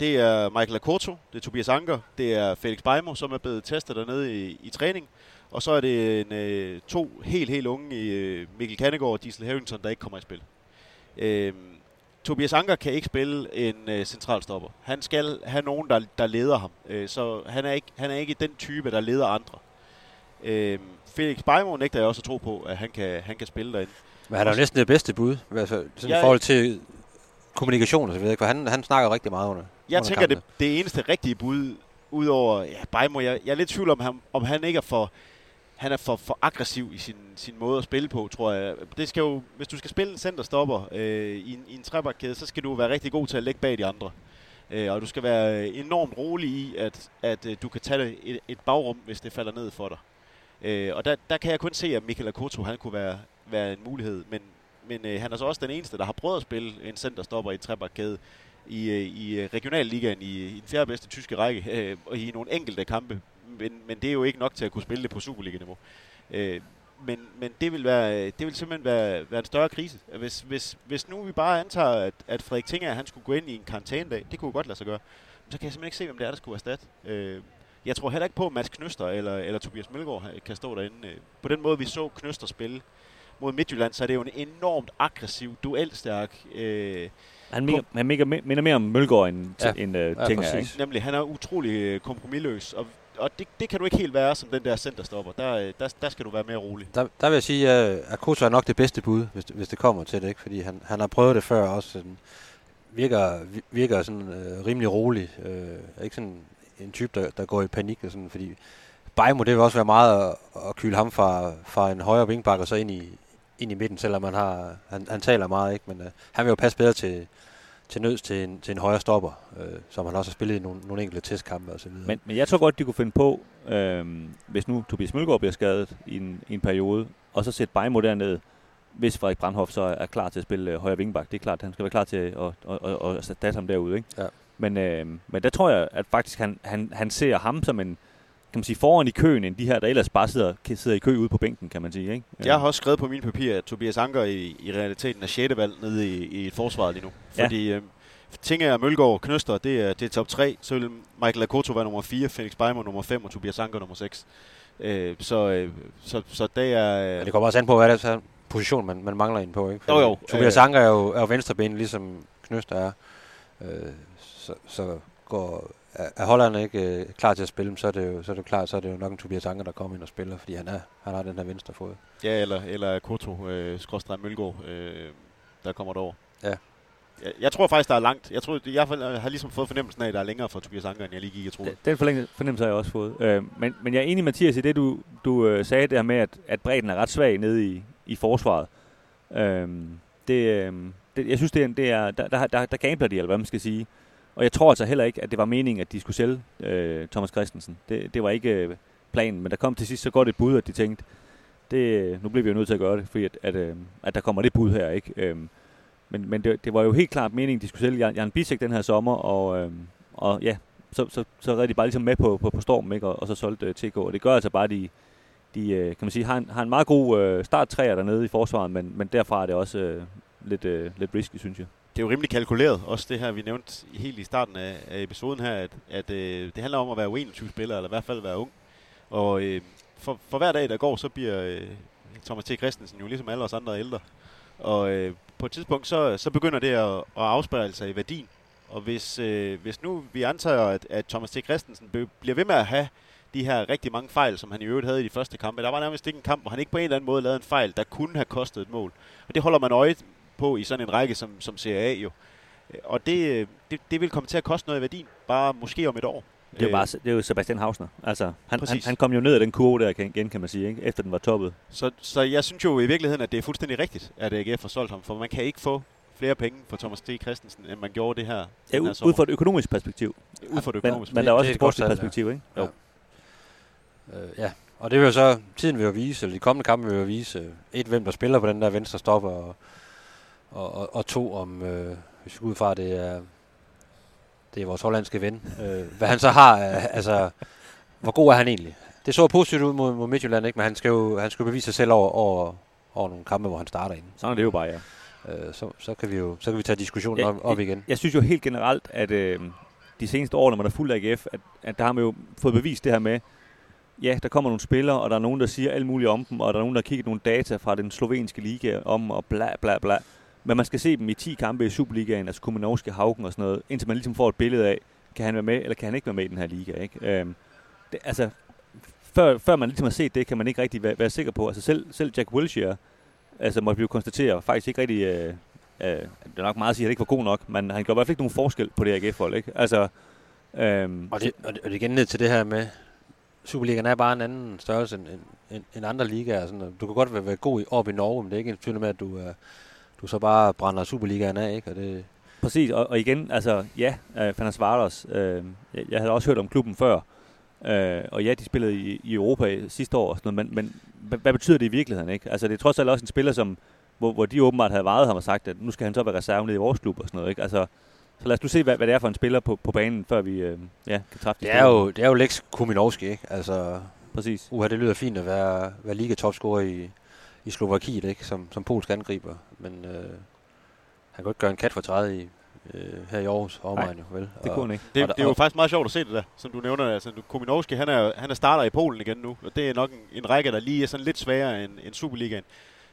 det er Michael Akoto, det er Tobias Anker, det er Felix Beimo, som er blevet testet dernede i, i træning. Og så er det en, øh, to helt, helt unge i øh, Mikkel Kanegård og Diesel Harrington, der ikke kommer i spil. Øh, Tobias Anker kan ikke spille en øh, central stopper. Han skal have nogen, der, der leder ham. Øh, så han er, ikke, han er ikke den type, der leder andre. Øh, Felix Beimo nægter jeg også at tro på, at han kan, han kan spille derinde. men han er jo næsten det bedste bud, altså, sådan Ja, i forhold til kommunikation og så videre, for han, han snakker rigtig meget under. Jeg under tænker, det, kampene. det eneste rigtige bud udover ja, Bajmo, jeg, jeg er lidt tvivl om, ham, om han ikke er for, han er for, for aggressiv i sin, sin måde at spille på, tror jeg. Det skal jo, hvis du skal spille en centerstopper øh, i, en, i en trebakkæde, så skal du være rigtig god til at lægge bag de andre. Øh, og du skal være enormt rolig i, at, at øh, du kan tage et, et bagrum, hvis det falder ned for dig. Øh, og der, der kan jeg kun se, at Michael Akoto, han kunne være, være en mulighed. Men, men øh, han er så også den eneste, der har prøvet at spille en centerstopper i en trebakkæde i, øh, i øh, regionalligaen i, i den fjerde bedste tyske række, øh, og i nogle enkelte kampe. Men, men det er jo ikke nok til at kunne spille det på Superliga-niveau. Øh, men, men det vil være, det vil simpelthen være, være en større krise. Hvis, hvis, hvis nu vi bare antager, at, at Frederik Tinger, han skulle gå ind i en karantænedag, det kunne godt lade sig gøre, så kan jeg simpelthen ikke se, hvem det er, der skulle erstatte. Øh, jeg tror heller ikke på, at Mads Knøster eller, eller Tobias Mølgaard kan stå derinde. På den måde, vi så Knøster spille mod Midtjylland, så er det jo en enormt aggressiv, duelstærk... Øh, han minder, han minder, minder mere om Mølgaard end, Ja. end uh, Ja, Tinger? Nemlig, han er utrolig øh, kompromilløs, og, og det, det kan du ikke helt være som den der centerstopper. Der, øh, der, der skal du være mere rolig. Der, der vil jeg sige, at Akuto er nok det bedste bud, hvis, hvis det kommer til det, ikke? fordi han, han har prøvet det før også. Sådan, virker, virker sådan øh, rimelig rolig. Øh, er ikke sådan en type, der, der går i panik. Og sådan, fordi Bajmo, det vil også være meget at, at kyle ham fra, fra en højre vinkbakke og så ind i, ind i midten, selvom man har, han, han taler meget. ikke, Men øh, han vil jo passe bedre til, til nøds til en, til en højre stopper, øh, som han også har spillet i nogle, nogle enkelte testkampe og så videre. Men, men jeg tror godt, de kunne finde på, øhm, hvis nu Tobias Mølgaard bliver skadet i en, i en periode, og så sætte Bajmo derned, hvis Frederik Brandhoff så er klar til at spille øh, højre vingbak. Det er klart, han skal være klar til at, at, at, at, at sætte ham derude. Ikke? Ja. Men, øh, men der tror jeg, at faktisk han, han, han ser ham som en, kan man sige, foran i køen, end de her, der ellers bare sidder, sidder i kø ude på bænken, kan man sige. Ikke? Jeg har også skrevet på mine papirer, at Tobias Anker i, i realiteten er 6. valg nede i, i forsvaret lige nu. Ja. Fordi øh, Tinger, Mølgaard, Knøster, det er, det er top 3. Så vil Michael Akoto være nummer 4, Felix Beimer nummer 5 og Tobias Anker nummer 6. Øh, så, øh, så, så det er... Men det kommer også an på, hvad det er position, man, man mangler en på. Ikke? Jo, jo. Tobias Øh. Anker er jo, er jo venstreben, ligesom Knøster er. Øh, så, så går, er, er Holland ikke øh, klar til at spille, så er det jo, så er det jo klart, så er det jo nok en Tobias Anker, der kommer ind og spiller, fordi han, er, han har den her venstre fod. Ja, eller, eller Akoto, øh, skråstrej Mølgaard, øh, der kommer derover. Ja. Jeg, jeg tror faktisk, der er langt. Jeg, tror, jeg har ligesom fået fornemmelsen af, at der er længere for Tobias Anker, end jeg lige gik og troede. Den fornemmelse har jeg også fået. Øh, men, men jeg er enig, Mathias, i det, du, du øh, sagde der med, at, at bredden er ret svag nede i, i forsvaret. Øh, det, øh, det, jeg synes, det er, det er der, der, der, der gambler de, eller hvad man skal sige. Og jeg tror altså heller ikke, at det var meningen, at de skulle sælge øh, Thomas Christensen. Det, det var ikke øh, planen, men der kom til sidst så godt et bud, at de tænkte, det, nu bliver vi jo nødt til at gøre det, fordi at, at, øh, at der kommer det bud her, ikke? Øh, men men det, det var jo helt klart meningen, at de skulle sælge Jan, Jan Bisek den her sommer, og, øh, og ja, så, så, så redde de bare ligesom med på, på, på stormen, ikke? Og, og så solgte øh, TK. Og det gør altså bare, at de, de øh, kan man sige, har en, har en meget god øh, starttræer dernede i forsvaret, men, men derfra er det også øh, lidt, øh, lidt risky, synes jeg det er jo rimelig kalkuleret, også det her, vi nævnte helt i starten af, af episoden her, at, at øh, det handler om at være U21-spiller, eller i hvert fald være ung. Og øh, for, for hver dag, der går, så bliver øh, Thomas T. Christensen jo ligesom alle os andre ældre. Og øh, på et tidspunkt, så, så begynder det at, at afspejle sig i værdien. Og hvis, øh, hvis nu vi antager, at, at Thomas T. Christensen be, bliver ved med at have de her rigtig mange fejl, som han i øvrigt havde i de første kampe. Der var nærmest ikke en kamp, hvor han ikke på en eller anden måde lavede en fejl, der kunne have kostet et mål. Og det holder man øje på i sådan en række som, som CAA jo. Øh, Og det, øh, det, det vil komme til at koste noget i værdien, bare måske om et år. Det er, jo Øh, bare, det er jo Sebastian Hausner. Altså, han, han, Præcis. han kom jo ned af den kurve der kan- igen, kan man sige, ikke? efter den var toppet. Så, så jeg synes jo i virkeligheden, at det er fuldstændig rigtigt, at AGF har solgt ham, for man kan ikke få flere penge for Thomas T. Christensen, end man gjorde det her, Ja, ud, ud fra et økonomisk perspektiv. ud fra det Men, økonomiske. men der er også det er et et sportsligt tal, ja. perspektiv, ikke? Jo. Øh, ja, og det vil jo så, tiden vil jo vise, eller de kommende kampe vil jo vise, et, hvem der spiller på den der venstre stopper, og, og, og, og to, om, øh, hvis vi går ud fra, det er, det er vores hollandske ven, øh, hvad han så har, øh, altså, hvor god er han egentlig? Det så positivt ud mod, mod Midtjylland, ikke? men han skal jo han skal bevise sig selv over, over, over nogle kampe, hvor han starter inden. Sådan er det jo bare, ja. Øh, så, så, kan vi jo så kan vi tage diskussionen Ja, op, op igen. Jeg synes jo helt generelt, at øh, de seneste år, når man har fulgt AGF, at, at der har man jo fået bevist det her med, ja, der kommer nogle spillere, og der er nogen, der siger alt muligt om dem, og der er nogen, der har kigget nogle data fra den slovenske liga om, og bla bla bla. Men man skal se dem i 10 kampe i Superligaen, altså Kumanovske, Haugen og sådan noget, indtil man ligesom får et billede af, kan han være med, eller kan han ikke være med i den her liga, ikke? Øhm, det, altså, før, før man ligesom har set det, kan man ikke rigtig være, være sikker på. Altså selv, selv Jack Wilshere, altså måtte vi jo konstatere, faktisk ikke rigtig, øh, øh, det er nok meget at sige, at han ikke var god nok, men han gør i hvert fald ikke nogen forskel på det AGF-hold, ikke? Altså, Øhm, Og det, og, det, og det igen ned til det her med, Superligaen er bare en anden størrelse end, end, end, andre ligaer. Sådan, du kan godt være, være god i, op i Norge, men det er ikke en tvivl med, at du, er, du så bare brænder Superligaen af, ikke? Og det, Præcis, og, og igen, altså ja, øh, Fernandes Vardos, øh, jeg, jeg havde også hørt om klubben før, øh, og ja, de spillede i, i Europa sidste år, og sådan noget, men, men hvad, hvad betyder det i virkeligheden, ikke? Altså det er trods alt også en spiller, som, hvor, hvor de åbenbart havde vejet ham og sagt, at nu skal han så være reserve nede i vores klub og sådan noget, ikke? Altså, så lad os nu se, hvad, hvad det er for en spiller på, på banen, før vi øh, ja, kan træffe det, er jo, det er jo Lex Kuminovski, ikke? Altså, Præcis. Uha, det lyder fint at være, være liga-topscorer i, i Slovakiet, ikke? Som, som polsk angriber. Men øh, han kan ikke gøre en kat for træet i, øh, her i Aarhus omegn, jo, vel? det kunne han ikke. Det, Og det er jo faktisk meget sjovt at se det der, som du nævner. Altså, Kominovski, han er, han er starter i Polen igen nu, og det er nok en, en række, der lige er sådan lidt sværere end, end Superligaen.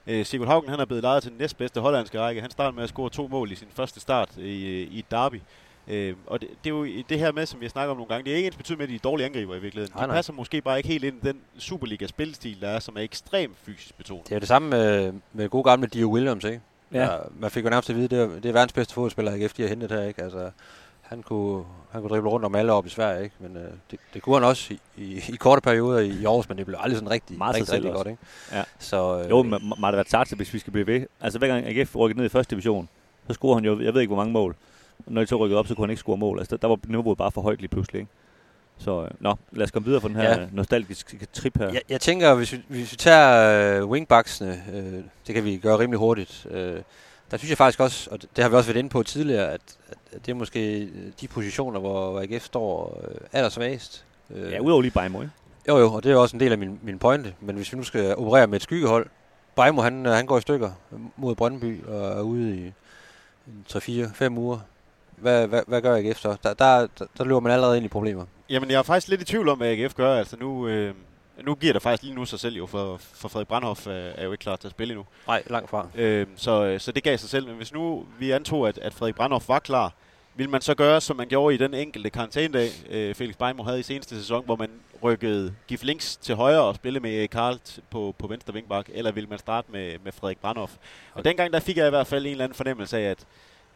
Øh, Sigurd Haugen, han er blevet lejet til den næstbedste hollandske række. Han startede med at score to mål i sin første start i, i et derby. Øh, og det, det, er jo i det her med, som vi har snakket om nogle gange, det er ikke ens betydet med, at de er dårlige angriber i virkeligheden. Nej, De nej. passer måske bare ikke helt ind i den Superliga-spilstil, der er, som er ekstremt fysisk betonet. Det er det samme med, med gode gamle Dio Williams, ikke? Ja. Ja, man fik jo nærmest at vide, det er, det er verdens bedste fodboldspiller, AGF de har hentet her, ikke? Altså, han kunne, han kunne drible rundt om alle op i Sverige, ikke? Men øh, det, det kunne han også i, i, i korte perioder i, i Aarhus, men det blev aldrig sådan rigtig, Meget rigtig, rigtig også. godt, ikke? Ja. Så, øh, Jo, men Ma- Marta Versace, hvis vi skal blive ved. Altså hver gang AGF rykkede ned i første division, så scorede han jo, jeg ved ikke hvor mange mål. Når de så rykkede op, så kunne han ikke score mål. Altså der, der var niveauet bare for højt lige pludselig. Ikke? Så øh, nå, lad os komme videre fra den her Ja. ja. nostalgiske trip her. Jeg, jeg tænker, hvis vi, hvis vi tager øh, wingbacksene, øh, det kan vi gøre rimelig hurtigt. Øh, der synes jeg faktisk også, og det, har vi også været inde på tidligere, at, at, det er måske øh, de positioner, hvor, hvor AGF står øh, allersvagest. Øh, Ja, udover lige Bajmo, ikke? Jo jo, og det er også en del af min, min pointe. Men hvis vi nu skal operere med et skyggehold, Bajmo han, øh, han går i stykker mod Brøndby og er ude i 3-4-5 uger. Hvad, hvad, hvad gør AGF så? Der, der, der, der løber man allerede ind i problemer. Jamen, jeg er faktisk lidt i tvivl om, hvad AGF gør. Altså, nu, øh, nu giver det faktisk lige nu sig selv jo, for, for Frederik Brandhoff øh, er jo ikke klar til at spille endnu. Nej, langt fra. Øh, så, øh, så det gav sig selv. Men hvis nu vi antog, at, at Frederik Brandhoff var klar, ville man så gøre, som man gjorde i den enkelte karantænedag, øh, Felix Beimo havde i seneste sæson, hvor man rykkede Gif Links til højre og spille med Karl på, på venstre vingbak, eller ville man starte med, med Frederik Brandhoff? Og dengang der fik jeg i hvert fald en eller anden fornemmelse af, at,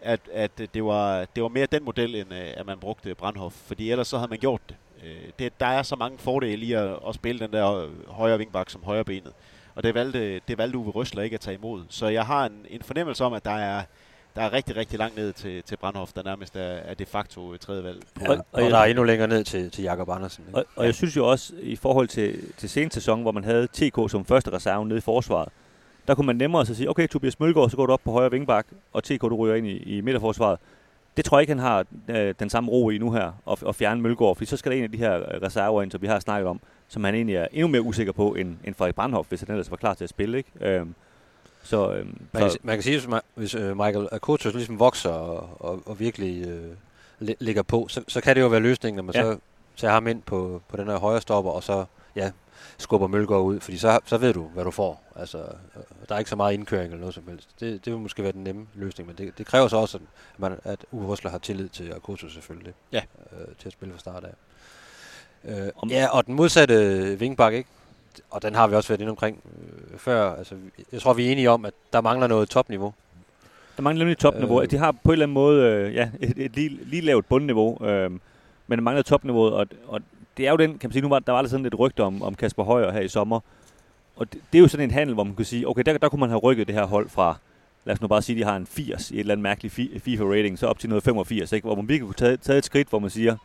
at, at det, var, det var mere den model, end øh, at man brugte Brandhoff, fordi ellers så havde man gjort det. Øh, det der er så mange fordele i at, at spille den der øh, højre vingbak som højre benet. Og det valgte, det valgte Uwe Røsler ikke at tage imod. Så jeg har en, en fornemmelse om, at der er, der er rigtig, rigtig langt ned til, til Brandhoff, der nærmest er, er de facto tredje valg. På, Ja, Og- og, der er endnu længere ned til, til Jakob Andersen. Ikke? Og, og jeg synes jo også, i forhold til, til seneste sæson, hvor man havde TK som første reserve nede i forsvaret, der kunne man nemmere så sige, okay, Tobias Mølgaard, så går du op på højre vingbak, og TK, du ryger ind i, i midterforsvaret. Det tror jeg ikke, han har øh, den samme ro i nu her, og, og fjerne Mølgaard, fordi så skal der en af de her øh, reserver ind, som vi har snakket om, som han egentlig er endnu mere usikker på, end, end Frederik Brandhoff, hvis han ellers var klar til at spille. Ikke? Øhm, så, øhm, Man kan, så, man kan sige, hvis, ma- hvis øh, Michael Akotos ligesom vokser og, og, og virkelig øh, li- ligger på, så, så kan det jo være løsningen, når man ja. så tager ham ind på, på den her højre stopper, og så ja, skubber Mølgaard ud, fordi så, så ved du, hvad du får. Altså, øh, der er ikke så meget indkøring eller noget som helst. Det, det vil måske være den nemme løsning, men det, det kræver så også, at, man, at Uwe Røsler har tillid til Akotos selvfølgelig, Ja. øh, til at spille fra start af. Øh, Om- ja, og den modsatte vingbak, ikke? Og den har vi også været inde omkring øh, før. Altså, jeg tror, vi er enige om, at der mangler noget topniveau. Der mangler nemlig topniveau. Øh. Øh. De har på en eller anden måde øh, ja, et, et lige, lige lavt bundniveau, øh, men der mangler topniveauet, og, og det er jo den, kan man sige, nu var der var der sådan lidt rygter om, om Kasper Højer her i sommer, og det, det er jo sådan en handel, hvor man kan sige, okay, der, der kunne man have rykket det her hold fra, lad os nu bare sige, de har en 80 i et eller andet mærkeligt fi- FIFA-rating, så op til noget 85, ikke? hvor man virkelig kunne tage, tage et skridt, hvor man siger,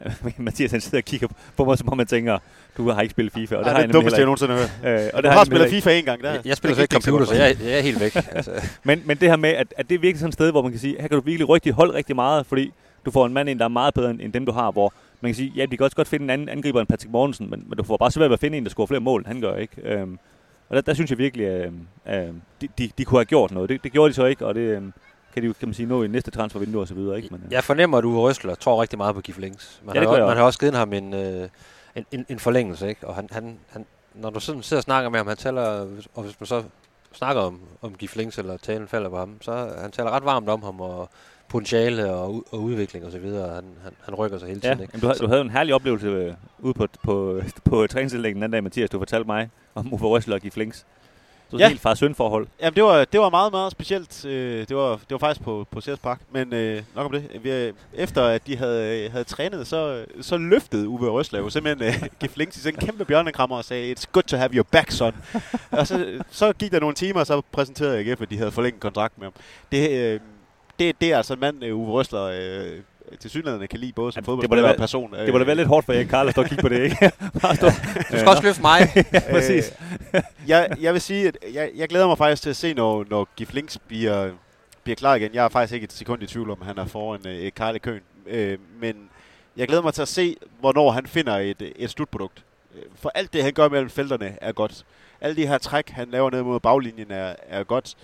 Mathias han sidder og kigger på mig, som om man tænker, du har ikke spillet FIFA, og det det har er jeg det dummeste, jeg nogensinde har hørt. Øh, og Og det du har har spillet. FIFA en gang. Der, Jeg, jeg spiller ikke det computer, så jeg, jeg er helt væk. altså. Men, men det her med, at, at det er virkelig sådan et sted, hvor man kan sige, her kan du virkelig rykke dit hold rigtig meget, fordi du får en mand ind, der er meget bedre end, end dem, du har, hvor man kan sige, ja, de kan også godt finde en anden angriber end Patrick Mortensen, men, men du får bare svært ved at finde en, der scorer flere mål, han gør, ikke? Øhm, og der, der synes jeg virkelig, at øh, de, de, de kunne have gjort noget. Det, det gjorde de så ikke, og det øh, kan de jo, kan man sige, nå i næste transfervindue og så videre, ikke? Men, øh, Jeg fornemmer, at Uwe Røsler tror rigtig meget på Gif Links. Man, Ja, har, jo- man også. har også givet ham en, øh, en, en, en forlængelse, ikke? Og han, han, han, når du sådan sidder og snakker med ham, han taler, og hvis man så snakker om, om Gif Links, eller talen falder på ham, så han taler ret varmt om ham, og potentiale og, og udvikling og så videre. Han, han, han rykker sig hele Ja, tiden, ikke? jamen, du, havde, du havde en herlig oplevelse øh, ude på, på, på træningsanlægget den anden dag, Mathias, du fortalte mig om Uffe Røsler og Gif Links. Så Ja. helt far-søn forhold. Jamen, det var, det var meget, meget specielt. Øh, det, var, det var faktisk på, på Sears Park. Men øh, nok om det. Vi, øh, efter at de havde, havde trænet, så, så løftede Uwe Røslev simpelthen øh, Giflings i sådan en kæmpe bjørnekrammer og sagde, it's good to have your back, son. og så, så gik der nogle timer, og så præsenterede jeg AGF, at de havde forlænget kontrakt med ham. Det, øh, det, det er altså en mand, øh, Uwe Røsler øh, til synligheden kan lide både som Ja, fodboldspiller og person. Det må da være lidt hårdt for Erik Karl at stå og kigge på det, ikke? Bare stå. Du skal også løfte mig. ja, præcis. Øh, jeg, jeg vil sige, at jeg, jeg glæder mig faktisk til at se, når, når Gif Links bliver, bliver klar igen. Jeg er faktisk ikke et sekund i tvivl om, at han er foran øh, Karl i køen. Øh, men jeg glæder mig til at se, hvornår han finder et, et slutprodukt. Øh, For alt det, han gør mellem felterne, er godt. Alle de her træk, han laver ned mod baglinjen, er, er godt.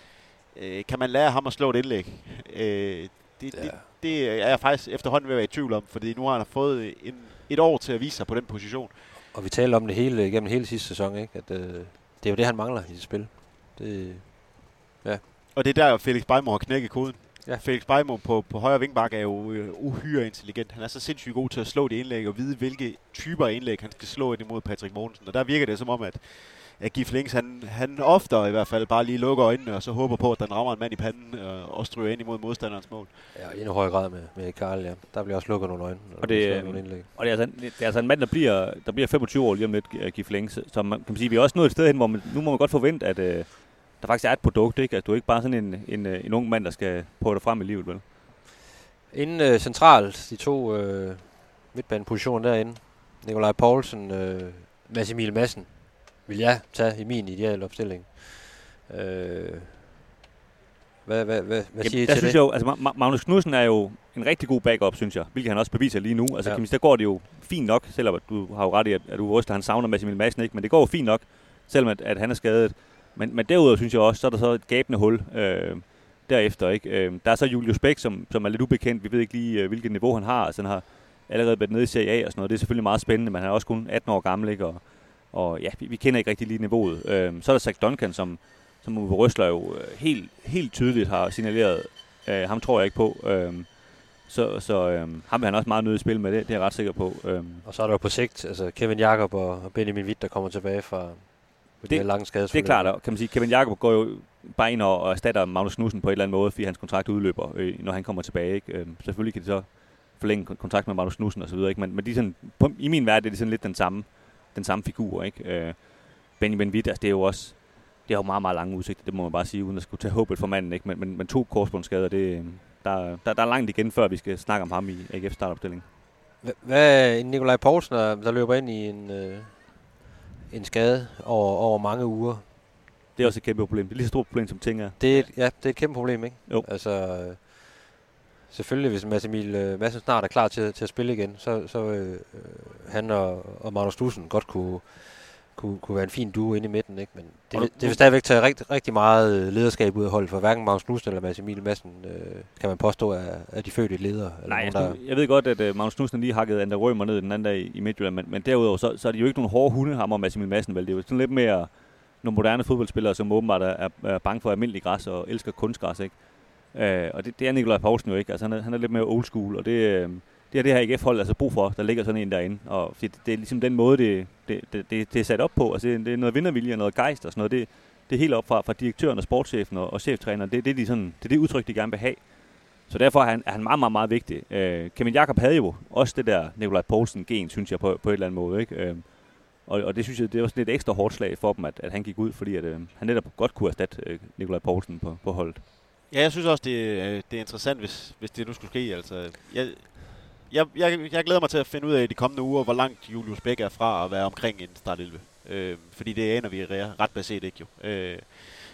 Øh, kan man lære ham at slå et indlæg? Øh, det, det, Ja. det er jeg faktisk efterhånden ved at være i tvivl om, fordi nu har han fået en, et år til at vise sig på den position. Og vi talte om det hele gennem hele sidste sæson, ikke? At øh, det er jo det, han mangler i det spil. Det, Og det er der, Felix Beimo har knækket koden. Ja. Ja. Felix Beimo på, på højre vingbak er jo øh, uhyre intelligent. Han er så sindssygt god til at slå det indlæg og vide, hvilke typer indlæg han skal slå ind imod Patrick Mogensen. Og der virker det som om, at, at Gif Links, han, han ofte i hvert fald bare lige lukker øjnene og så håber på, at den rammer en mand i panden øh, og stryger ind imod modstanderens mål. ja, i endnu højere grad med, med Karl, ja. Der bliver også lukket nogle øjne. Og der det, øh, nogle indlæg. Og det er, altså, en- det er altså en mand, der bliver, der bliver 25 år lige om lidt, Gif Længe. Så man kan man sige, vi er også nået et sted hen, hvor man, nu må man godt forvente, at uh, der faktisk er et produkt, ikke? At du er ikke bare sådan en, en, øh, en ung mand, der skal prøve dig frem i livet, vel? Inden øh, centralt, de to øh, midtbanepositioner derinde, Nikolaj Poulsen, øh, Mads Emil Madsen, vil jeg tage i min ideelle opstilling. Øh, hvad, hvad, hvad, hvad siger I Jamen, til synes det? jeg jo, altså Ma- Ma- Magnus Knudsen er jo en rigtig god backup, synes jeg. Hvilket han også beviser lige nu. Altså, Ja. sige, der går det jo fint nok, selvom at du har jo ret i, at, at du ryster, han savner Mads Emil Madsen, ikke? Men det går jo fint nok, selvom at, at han er skadet. Men, men derudover synes jeg også, så er der så et gabende hul øh, derefter, ikke? Øh, der er så Julius Bæk, som, som er lidt ubekendt. Vi ved ikke lige, øh, hvilket niveau han har. Altså, han har allerede været nede i Serie A og sådan noget. Det er selvfølgelig meget spændende, men han er også kun 18 år gammel, ikke? Og, og ja, vi, vi kender ikke rigtig lige niveauet. Øh, så er der Zach Duncan, som, som Uwe Røsler jo øh, helt, helt tydeligt har signaleret. Øh, ham tror jeg ikke på. Øh, så så øh, ham vil han også meget nødt spil med, det, det er jeg ret sikker på. Øh, Og så er der jo på sigt, altså Kevin Jakob og, Benjamin Witt, der kommer tilbage fra det, Det- det lange det skadesforløb. er klart, og kan man sige, Kevin Jakob går jo bare ind og, erstatter Magnus Knudsen på en eller anden måde, fordi hans kontrakt udløber, øh, når han kommer tilbage. Ikke? Øh, selvfølgelig kan de så forlænge kon- kontrakt med Magnus Knudsen og så videre, ikke? Men, men de sådan, på, i min verden er det sådan lidt den samme, den samme figur. Ikke? Øh, Benjamin Witt, altså det er jo også det er jo meget, meget lange udsigter, det må man bare sige, uden at skulle tage håbet for manden. Ikke? Men, men, men to korsbåndsskader, det, der, der, der er langt igen, før vi skal snakke om ham i AGF startopstilling. Hva- Hvad er Nikolaj Poulsen, der, der løber ind i en, øh, en skade over, over mange uger? Det er også et kæmpe problem. Det er lige så stort problem, som ting er. Det er, ja, det er et kæmpe problem, ikke? Jo. Altså, selvfølgelig, hvis Mads Emil øh, Madsen snart er klar til, til at spille igen, så, så øh, øh, han og, og Magnus Dussen godt kunne, kunne, kunne være en fin duo inde i midten, ikke? Men det, nu- det vil stadigvæk tage rigtig, rigtig meget øh, lederskab ud af holdet, for hverken Magnus Dussen eller Mads Emil Madsen øh, kan man påstå, er, er de fødte ledere. Nej, jeg, nogen, der, skulle, jeg ved godt, at uh, Magnus Knudsen lige hakkede Ander Rømer ned den anden dag i, i Midtjylland, men, men derudover, så, så er de jo ikke nogen hårde hunde, ham og Mads Emil Madsen, vel? Det er jo sådan lidt mere nogle moderne fodboldspillere, som åbenbart er, er, er bange for almindelig græs og elsker kunstgræs, ikke? Øh, og det, det er Nikolaj Poulsen jo ikke. Altså, han er, han er lidt mere old school, og det, øh, det er det her AGF-hold altså brug for, der ligger sådan en derinde. Og fordi det, det er ligesom den måde, det, det, det, det, er sat op på. Altså, det, er- det er noget vindervilje og noget gejst og sådan noget. Det, det er helt op fra, fra direktøren og sportschefen og, og cheftræneren. Det, det, er de sådan, det er det udtryk, de gerne vil have. Så derfor er han, er han meget, meget, meget vigtig. Øh, Kevin Jakob havde jo også det der Nikolaj Poulsen-gen, synes jeg, på, på et eller andet måde. Ikke? Øh, og, og det synes jeg, det var sådan et ekstra hårdt slag for dem, at, at han gik ud, fordi at, øh, han netop godt kunne erstatte øh, Nikolaj Poulsen på, på holdet. Ja, jeg synes også, det, øh, det er interessant, hvis, hvis det nu skulle ske. Altså, jeg, jeg, jeg, jeg glæder mig til at finde ud af i de kommende uger, hvor langt Julius Bæk er fra at være omkring en startelve. 11. Øh, fordi det aner vi ret baseret ikke jo. Øh,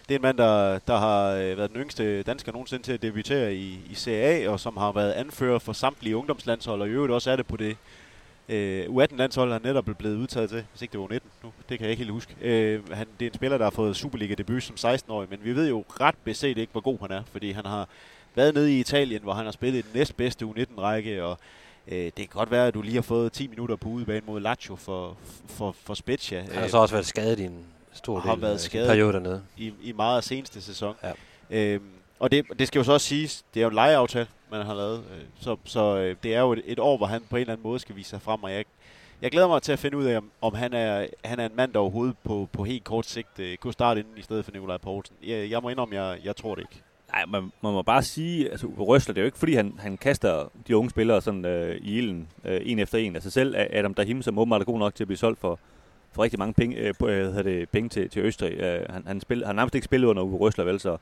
det er en mand, der, der har øh, været den yngste dansker nogensinde til at debutere i, i CA, og som har været anfører for samtlige ungdomslandshold, og i øvrigt også er det på det øh, U18-landshold, han netop er blevet udtaget til, hvis ikke det var 19 nu, det kan jeg ikke helt huske. Øh, han, det er en spiller, der har fået Superliga-debut som 16-årig, men vi ved jo ret beset ikke, hvor god han er, fordi han har været nede i Italien, hvor han har spillet i den næstbedste U19-række, og øh, det kan godt være, at du lige har fået 10 minutter på udebane mod Lazio for, for, for Spezia. han har så også været skadet i en stor har del været skadet. periode dernede. i, i meget af seneste sæson. Ja. Øhm, og det, det skal jo så også siges, det er jo en lejeaftale, man har lavet. Øh, så så øh, det er jo et, et år, hvor han på en eller anden måde skal vise sig frem, og jeg, jeg glæder mig til at finde ud af, om, om han, er, han er en mand, der overhovedet på, på helt kort sigt øh, kunne starte inden i stedet for Nikolaj Poulsen. Jeg, jeg må indrømme, jeg, jeg tror det ikke. Nej, man, man må bare sige, altså Uwe Røsler, det er jo ikke fordi, han, han kaster de unge spillere sådan øh, i ilden øh, en efter en. Altså selv Adam Dahim, som åbenbart er god nok til at blive solgt for, for rigtig mange penge, øh, øh, det, penge til, til Østrig. Øh, han, han, spil, han har nærmest ikke spillet under Uwe Røsler, vel? Så,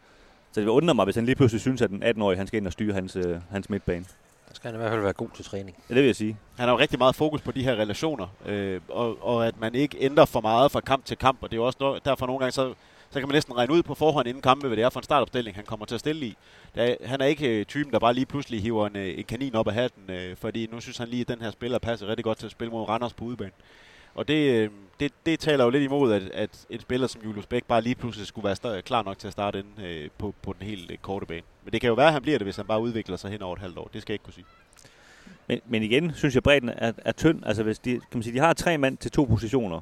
så det vil undre mig, hvis han lige pludselig synes, at den 18-årige han skal ind og styre hans, øh, hans midtbane. Der skal han i hvert fald være god til træning. Ja, det vil jeg sige. Han har jo rigtig meget fokus på de her relationer, øh, og, og at man ikke ændrer for meget fra kamp til kamp, og det er jo også noget, derfor nogle gange, så, så kan man næsten regne ud på forhånd inden kampe, hvad det er for en startopstilling, han kommer til at stille i. Er, han er ikke øh, typen, der bare lige pludselig hiver en, øh, en kanin op af hatten, øh, fordi nu synes han lige, at den her spiller passer rigtig godt til at spille mod Randers på udebane. Og det, øh, det, det taler jo lidt imod, at, at en spiller som Julius Bæk bare lige pludselig skulle være større, klar nok til at starte ind øh, på, på den helt øh, korte bane. Men det kan jo være, at han bliver det, hvis han bare udvikler sig hen over et halvt år. Det skal jeg ikke kunne sige. Men, men igen, synes jeg, bredden er, er tynd. Altså, hvis de, kan man sige, de har tre mand til to positioner,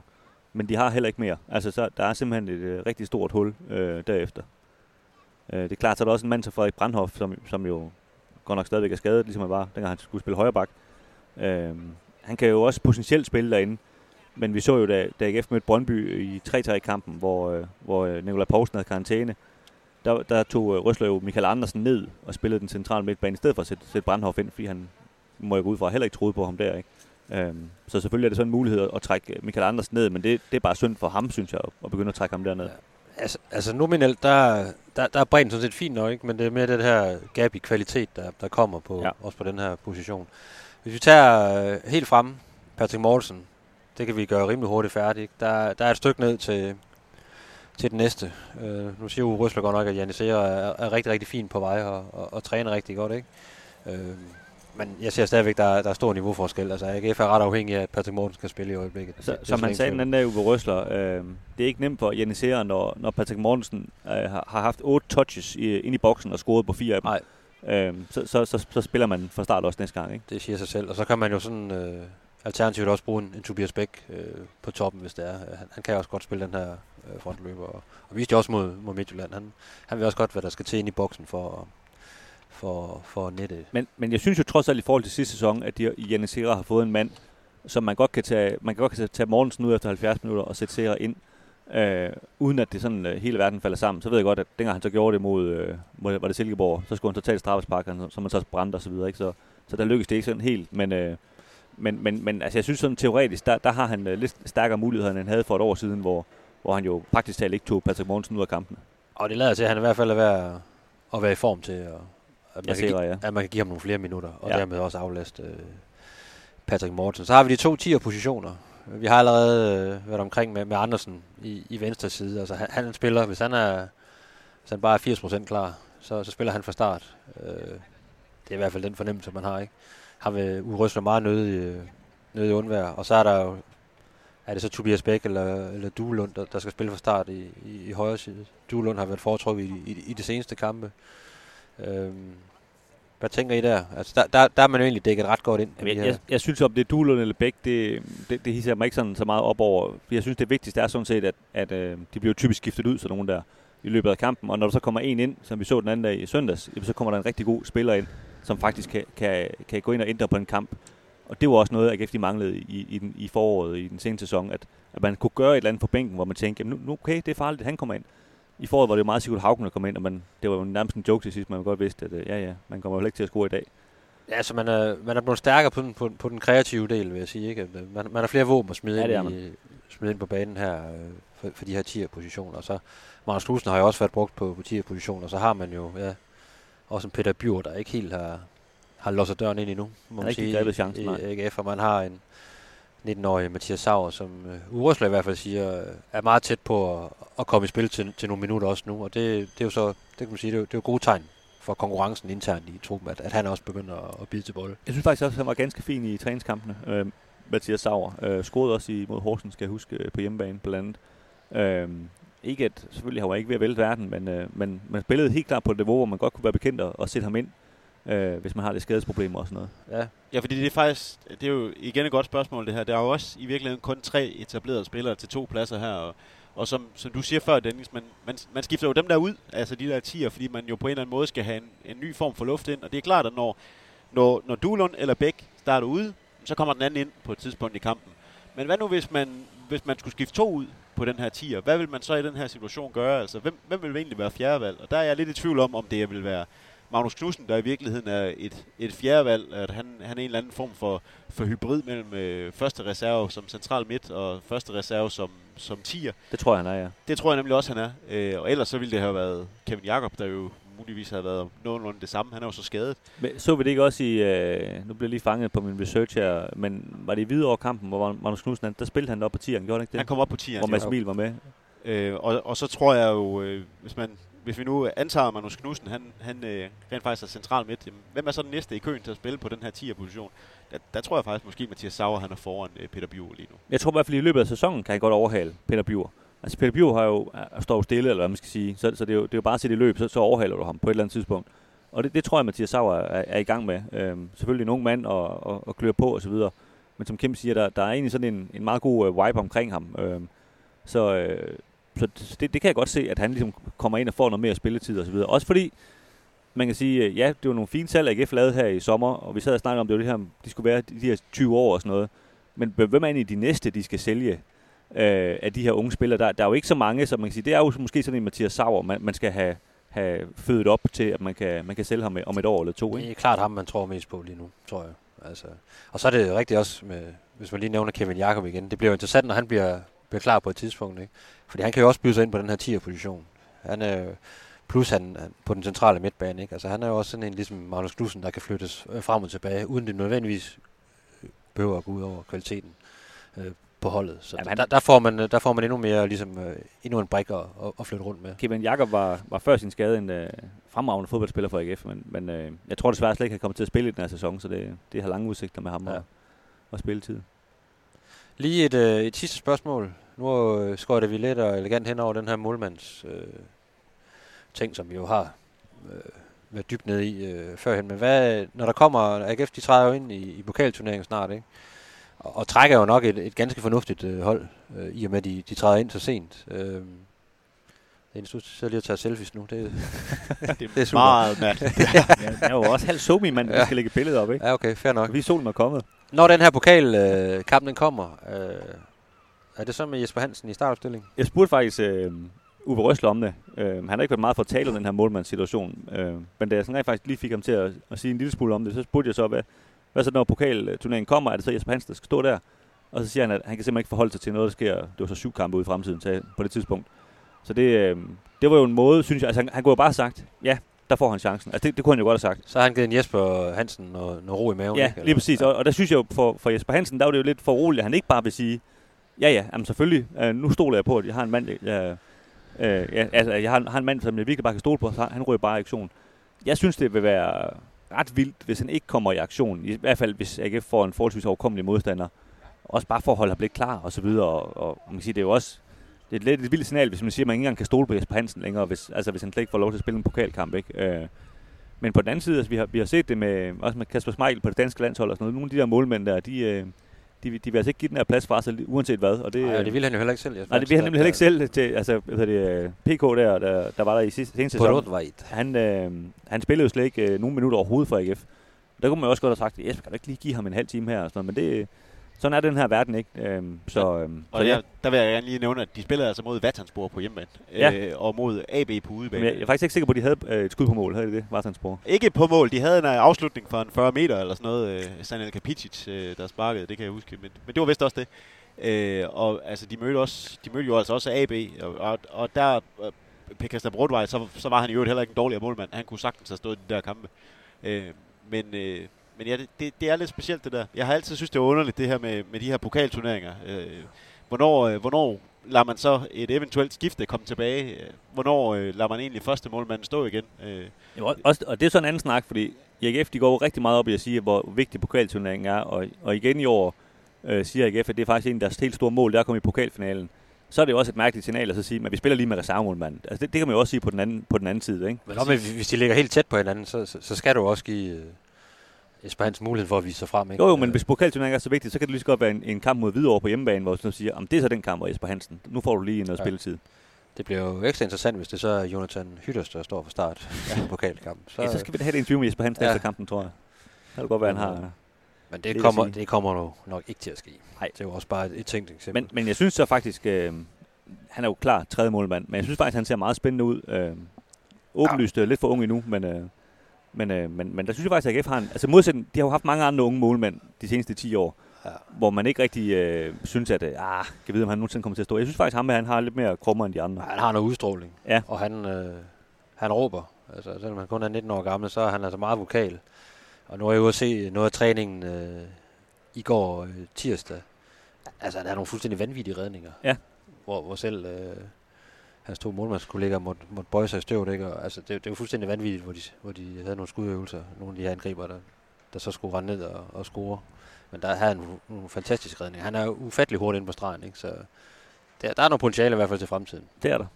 men de har heller ikke mere. Altså, så der er simpelthen et øh, rigtig stort hul øh, derefter. Øh, det er klart, så er der også en mand til Frederik Brandhoff, som, som jo godt nok stadigvæk er skadet, ligesom han var, dengang han skulle spille højre bak. Øh, han kan jo også potentielt spille derinde, men vi så jo, da, da AGF mødte Brøndby i 3-3-kampen, hvor, øh, hvor øh, Nikolaj Poulsen havde karantæne, der, der tog øh, Røsler jo Michael Andersen ned og spillede den centrale midtbane, i stedet for at sætte, sætte Brandhoff ind, fordi han, må jeg gå ud fra, heller ikke troede på ham der. Ikke? Øhm, så selvfølgelig er det sådan en mulighed at trække Michael Andersen ned, men det, det er bare synd for ham, synes jeg, at begynde at trække ham derned. Altså, altså nominelt, der, der, der er bredden sådan set fint nok, ikke? men det er mere det her gap i kvalitet, der, der kommer på, ja. også på den her position. Hvis vi tager øh, helt frem, Patrick Mortensen, det kan vi gøre rimelig hurtigt færdigt. Der, der er et stykke ned til, til den næste. Øh, nu siger Uwe Røsler godt nok, at Janis er, er rigtig, rigtig fint på vej og, og, og træner rigtig godt. ikke. Øh, men jeg ser stadigvæk, der, der er stor niveauforskel. Altså, AGF er ret afhængig af, at Patrick Morten skal spille i øjeblikket. Så, det, som han sagde den anden dag, Uwe Røsler, øh, det er ikke nemt for Janisere, når, når Patrick Mortensen øh, har, har haft otte touches i, ind i boksen og scoret på fire af dem. Nej. Øh, så, så, så, så, spiller man fra start også næste gang, ikke? Det siger sig selv. Og så kan man jo sådan øh, alternativt også bruge en, en Tobias Bæk øh, på toppen, hvis det er. Øh, han, han kan også godt spille den her øh, frontløber. Og, og viste også mod, mod Midtjylland. Han, han ved også godt, hvad der skal til ind i boksen for for, for nettet. Men, men jeg synes jo trods alt i forhold til sidste sæson, at de i Janne Serra har fået en mand, som man godt kan tage, man kan godt kan tage Mortensen ud efter 70 minutter og sætte Serra ind, øh, uden at det sådan øh, hele verden falder sammen. Så ved jeg godt, at dengang han så gjorde det mod, øh, mod, var det Silkeborg, så skulle han så tage et straffespark, som man så brændte og så videre. Ikke? Så, så der lykkedes det ikke sådan helt, men... Øh, men, men, men altså, jeg synes sådan teoretisk, der, der har han øh, lidt stærkere muligheder, end han havde for et år siden, hvor, hvor han jo praktisk talt ikke tog Patrick Mortensen ud af kampen. Og det lader til, at han i hvert fald er ved at være i form til at, at man, kan, give, ja. at man kan give ham nogle flere minutter, og ja. dermed også aflaste øh, Patrick Morten. Så har vi de to 10 positioner. Vi har allerede øh, været omkring med, med Andersen i, i venstre side. Altså han, han spiller, hvis han er hvis han bare er 80% klar, så, så spiller han fra start. Øh, det er i hvert fald den fornemmelse, man har. ikke. Han vil udryste meget nødig, nødig undvær. Og så er der jo, er det så Tobias Bæk eller, eller Duelund, der, der skal spille fra start i, i, i højre side. Duelund har været foretrukket i, i, i det seneste kampe. Øhm, hvad tænker I der? Altså, der, der, der er man jo egentlig dækket ret godt ind. Jeg, jeg, jeg synes, om det er Duelund eller Bæk, det, det, det hisser mig ikke sådan så meget op over. Jeg synes, det vigtigste er sådan set, at, at øh, de bliver typisk skiftet ud, så nogen der i løbet af kampen. Og når der så kommer en ind, som vi så den anden dag i søndags, så kommer der en rigtig god spiller ind, som faktisk kan, kan, kan gå ind og ændre på en kamp. Og det var også noget, at de manglede i, i, den, i foråret, i den seneste sæson, at, at man kunne gøre et eller andet på bænken, hvor man tænkte, jamen nu, okay, det er farligt, at han kommer ind. I foråret var det jo meget sikkert Haugen, der kom ind, og man, det var jo nærmest en joke til sidst, man godt vidste, at øh, ja, ja, man kommer jo ikke til at score i dag. Ja, altså man er, man er blevet stærkere på den, på, på den kreative del, vil jeg sige. Ikke? Man, man har flere våben at smide, ja, ind, i, smide ind på banen her øh, for, for de her 10 positioner. Så Magnus Knudsen har jo også været brugt på, på 10 positioner, så har man jo ja, også en Peter Bjur, der ikke helt har, har låst døren ind endnu, må man sige, chancen, i AGF, og man har en 19-årig Mathias Sauer, som uh, Uresler i hvert fald siger, er meget tæt på at, at komme i spil til, til nogle minutter også nu, og det, det er jo så, det kan man sige, det er, det er jo gode tegn for konkurrencen internt i truppen, at, at han også begynder at, at bide til bold. Jeg synes faktisk også, at han var ganske fin i træningskampene, øh, Mathias Sauer. Øh, scorede også imod Horsens, skal jeg huske, øh, på hjemmebane blandt andet. Øh, ikke at, selvfølgelig har han ikke ved at vælte verden, men, øh, men man spillede helt klart på et niveau, hvor man godt kunne være bekendt og sætte ham ind øh, hvis man har det skadesproblemer og sådan noget. Ja. ja, fordi det er faktisk, det er jo igen et godt spørgsmål det her. Der er jo også i virkeligheden kun tre etablerede spillere til to pladser her, og, og som, som du siger før, Dennis, man, man, man skifter jo dem der ud, altså de der tiger, fordi man jo på en eller anden måde skal have en, en ny form for luft ind, og det er klart, at når, når, når Dulund eller Bæk starter ude, så kommer den anden ind på et tidspunkt i kampen. Men hvad nu, hvis man, hvis man skulle skifte to ud på den her tier? Hvad vil man så i den her situation gøre? Altså, hvem, hvem vil egentlig være fjerdevalg? Og der er jeg lidt i tvivl om, om det vil være Magnus Knudsen, der i virkeligheden er et, et fjerdevalg, at han, han er en eller anden form for, for hybrid mellem øh, første reserve som central midt og første reserve som, som tier. Det tror jeg, han er, ja. Det tror jeg nemlig også, han er. Øh, og ellers så ville det have været Kevin Jakob, der jo muligvis havde været nogenlunde det samme. Han er jo så skadet. Men så vi det ikke også i, øh, nu bliver jeg lige fanget på min research her, men var det i Hvidovre kampen, hvor Magnus Knudsen, han- der spillede han op på tieren, gjorde han ikke det? Han kom op på tieren. hvor ja. Mads Emil var med. Øh, og, og så tror jeg jo, øh, hvis, man, hvis vi nu antager, at Magnus Knudsen, han, han øh, rent faktisk er central midt, jamen, hvem er så den næste i køen til at spille på den her 10'er-position? Der, der tror jeg faktisk måske, Mathias Sauer han er foran øh, Peter Biver lige nu. Jeg tror i hvert fald, i løbet af sæsonen kan han godt overhale Peter Biver. Altså Peter Bjur har jo, er, står jo stille, eller hvad man skal sige, så, så det, er jo, det er jo bare at sætte i løb, så, så overhaler du ham på et eller andet tidspunkt. Og det, det tror jeg, Mathias Sauer er, er i gang med. Øhm, selvfølgelig en ung mand og, og, og klør på osv. Men som Kim siger, der, der er egentlig sådan en, en meget god øh, vibe omkring ham. Øhm, så øh, så det, det kan jeg godt se, at han ligesom kommer ind og får noget mere spilletid osv. Også fordi, man kan sige, øh, ja, det var nogle fine salg, AGF lavede her i sommer, og vi sad og snakkede om, det var det her, de skulle være de her 20 år og sådan noget. Men hvem er egentlig de næste, de skal sælge øh, af de her unge spillere? Der, der er jo ikke så mange, så man kan sige, det er jo måske sådan en Mathias Sauer, man, man skal have, have født op til, at man kan, man kan sælge ham om et år eller to. Det Ikke? er klart ham, man tror mest på lige nu, tror jeg. Altså. Og så er det rigtigt også, med, hvis man lige nævner Kevin Jakob igen. Det bliver jo interessant, når han bliver, bliver klar på et tidspunkt. Ikke? Fordi han kan jo også byde sig ind på den her 10'er-position. Han er jo- plus han, han på den centrale midtbane. Ikke? Altså, han er jo også sådan en, ligesom Magnus Knudsen, der kan flyttes øh, frem og tilbage, uden det nødvendigvis øh, behøver at gå ud over kvaliteten øh, på holdet. Så Jamen, der, der, får man, øh, der får man endnu mere, ligesom, øh, endnu en brik at, at, flytte rundt med. Kevin Jakob var, var før sin skade en øh, fremragende fodboldspiller for AGF, men, men øh, jeg tror desværre slet ikke, han kommer til at spille i den her sæson, så det, det har lange udsigter med ham Ja. og, og spilletid. Lige et, øh, et sidste spørgsmål. Nu øh, skøjter vi lidt og elegant hen over den her målmands øh, ting, som vi jo har øh, været dybt nede i øh, førhen. Men hvad, når der kommer, AGF de træder jo ind i, i pokalturneringen snart, ikke? Og, og trækker jo nok et, et ganske fornuftigt øh, hold, øh, i og med, at de, de træder ind så sent. Øh, det eneste, du sidder lige og tager selfies nu. Det, Det det er super. meget mærkt. ja, jeg er jo også halv somi, man Ja. ja. skal lægge billedet op, ikke? ja, okay, fair nok. Vi solen er kommet. Når den her pokalkamp øh, kamp, den kommer, øh, er det så med Jesper Hansen i startopstilling? Jeg spurgte faktisk øh, Uwe Røsler om det. Øh, han har ikke været meget for at tale om den her målmandssituation. Øh, men da jeg sådan rent faktisk lige fik ham til at, at sige en lille smule om det, så spurgte jeg så, hvad, hvad så når pokalturneringen kommer? Er det så Jesper Hansen, der skal stå der? Og så siger han, at han kan simpelthen ikke forholde sig til noget, der sker. Det var så syv kampe ude i fremtiden han på det tidspunkt. Så det, øh, det var jo en måde, synes jeg. Altså, han, han kunne jo bare have sagt, ja, der får han chancen. Altså, det, det kunne han jo godt have sagt. Så har han givet en Jesper Hansen noget, noget ro i maven, Ja, ikke? lige præcis. Og, og der synes jeg jo, for, for Jesper Hansen, der var det jo lidt for roligt, at han ikke bare vil sige, ja ja, jamen selvfølgelig, øh, nu stoler jeg på, at jeg har en mand, jeg, øh, ja, altså, jeg har, har en mand, som jeg virkelig bare kan stole på, så han ryger bare i aktion. Jeg synes, det vil være ret vildt, hvis han ikke kommer i aktion. I hvert fald, hvis AGF får en forholdsvis overkommelig modstander. Også bare for at holde ham lidt klar og så videre. Og, og man kan sige, det er jo også det er lidt et vildt signal, hvis man siger, at man ikke engang kan stole på Jesper Hansen længere, hvis, altså hvis han slet ikke får lov til at spille en pokalkamp. Ikke? Øh, men på den anden side, altså, vi, har, vi har set det med, også med Kasper Schmeichel på det danske landshold og sådan noget. Nogle af de der målmænd der, de, øh, de, vil- de vil altså ikke give den her plads fra sig, uanset hvad. Og det, Nej, øh, det ville han jo heller ikke selv. Nej, det vil han nemlig heller ikke selv til, altså, hvad det, øh, PK der, der, der var der i sidste, seneste sæson. Han, øh, han spillede jo slet ikke øh, nogen minutter overhovedet for AGF. Der kunne man jo også godt have sagt, Jesper, kan du ikke lige give ham en halv time her? Og sådan noget, men det, sådan er den her verden, ikke? Øhm, så, øhm, så Og ja. jeg, der vil jeg gerne lige nævne, at de spillede altså mod Vatanspor på hjemmebane. Ja. Øh, og mod AB på Men udebane. jeg, jeg er faktisk ikke sikker på, at de havde øh, et skud på mål. Havde de det? Vartansborg. Ikke på mål. De havde en uh, afslutning fra en 40 meter eller sådan noget. Uh, Sanel Kapicic, uh, der sparkede, det kan jeg huske. Men, men det var vist også det. Uh, og altså, de mødte, også, de mødte jo altså også AB. Og, og, og der, uh, Pekasta Brodvej, så, så var han i øvrigt heller ikke en dårligere målmand. Han kunne sagtens have stået i de der kampe. Uh, men, uh, men ja, det, det, det er lidt specielt det der. Jeg har altid synes det var underligt, det her med, med de her pokalturneringer. Uh, hvornår, uh, hvornår lader man så et eventuelt skifte komme tilbage? Uh, hvornår uh, lader man egentlig første målmand stå igen? Ja, og- også, og det er sådan en anden snak, fordi i AGF de går jo rigtig meget op i at sige, hvor vigtig pokalturneringen er. Og, og igen i år øh, siger AGF, at det er faktisk en af deres helt store mål, det er at komme i pokalfinalen. Så er det jo også et mærkeligt signal at så sige, at vi spiller lige med reservemålmand. Altså det, det kan man jo også sige på den anden, på den anden side, ikke? Men hvis de ligger helt tæt på hinanden, så, så, så skal du også give øh, Jesper Hansen mulighed for at vise sig frem. Ikke? Jo, jo, men Øh, hvis pokalturneringen er så vigtig, så kan det lige så godt være en, en kamp mod Hvidovre på hjemmebane, hvor du så siger, at det er så den kamp, hvor Jesper Hansen, nu får du lige noget Ja. ja. spilletid. Det bliver jo ekstra interessant, hvis det så er Jonathan Hytters, der står for start i pokalkampen. Så, ja, så skal vi da have et interview med Jesper Hansen Ja. ja. efter kampen, tror jeg. Det kan godt være, han har... Men det, Det kommer, det kommer jo nok ikke til at ske. Nej. Det er jo også bare et, et tænkt eksempel. Men, men jeg synes så faktisk, øh, han er jo klar tredje målmand, men jeg synes faktisk, han ser meget spændende ud. Øh, åbenlyst ja. lidt for ung endnu, men, øh, men, øh, men, men der synes jeg faktisk, at AGF har en... Altså modsætning, de har jo haft mange andre unge målmænd de seneste 10 år, Ja. hvor man ikke rigtig øh, synes, at øh, ah, kan vide, om han nogensinde kommer til at stå. Jeg synes faktisk, at ham han har lidt mere krummer end de andre. han har noget udstråling. Ja. Og han, øh, han råber. Altså, selvom han kun er 19 år gammel, så er han altså meget vokal. Og nu er jeg at se noget af træningen øh, i går øh, tirsdag. Altså, han har nogle fuldstændig vanvittige redninger. Ja. Hvor, hvor selv øh, hans to målmandskollegaer måtte, måtte bøje sig i støvet. Ikke? Og, altså, det, det jo fuldstændig vanvittigt, hvor de, hvor de havde nogle skudøvelser. Nogle af de her angriber, der, der så skulle rende ned og, og score. Men der havde han nogle, fantastiske redninger. Han er ufattelig hurtigt inde på stregen, ikke? så der, der er noget potentiale i hvert fald til fremtiden. Det er der.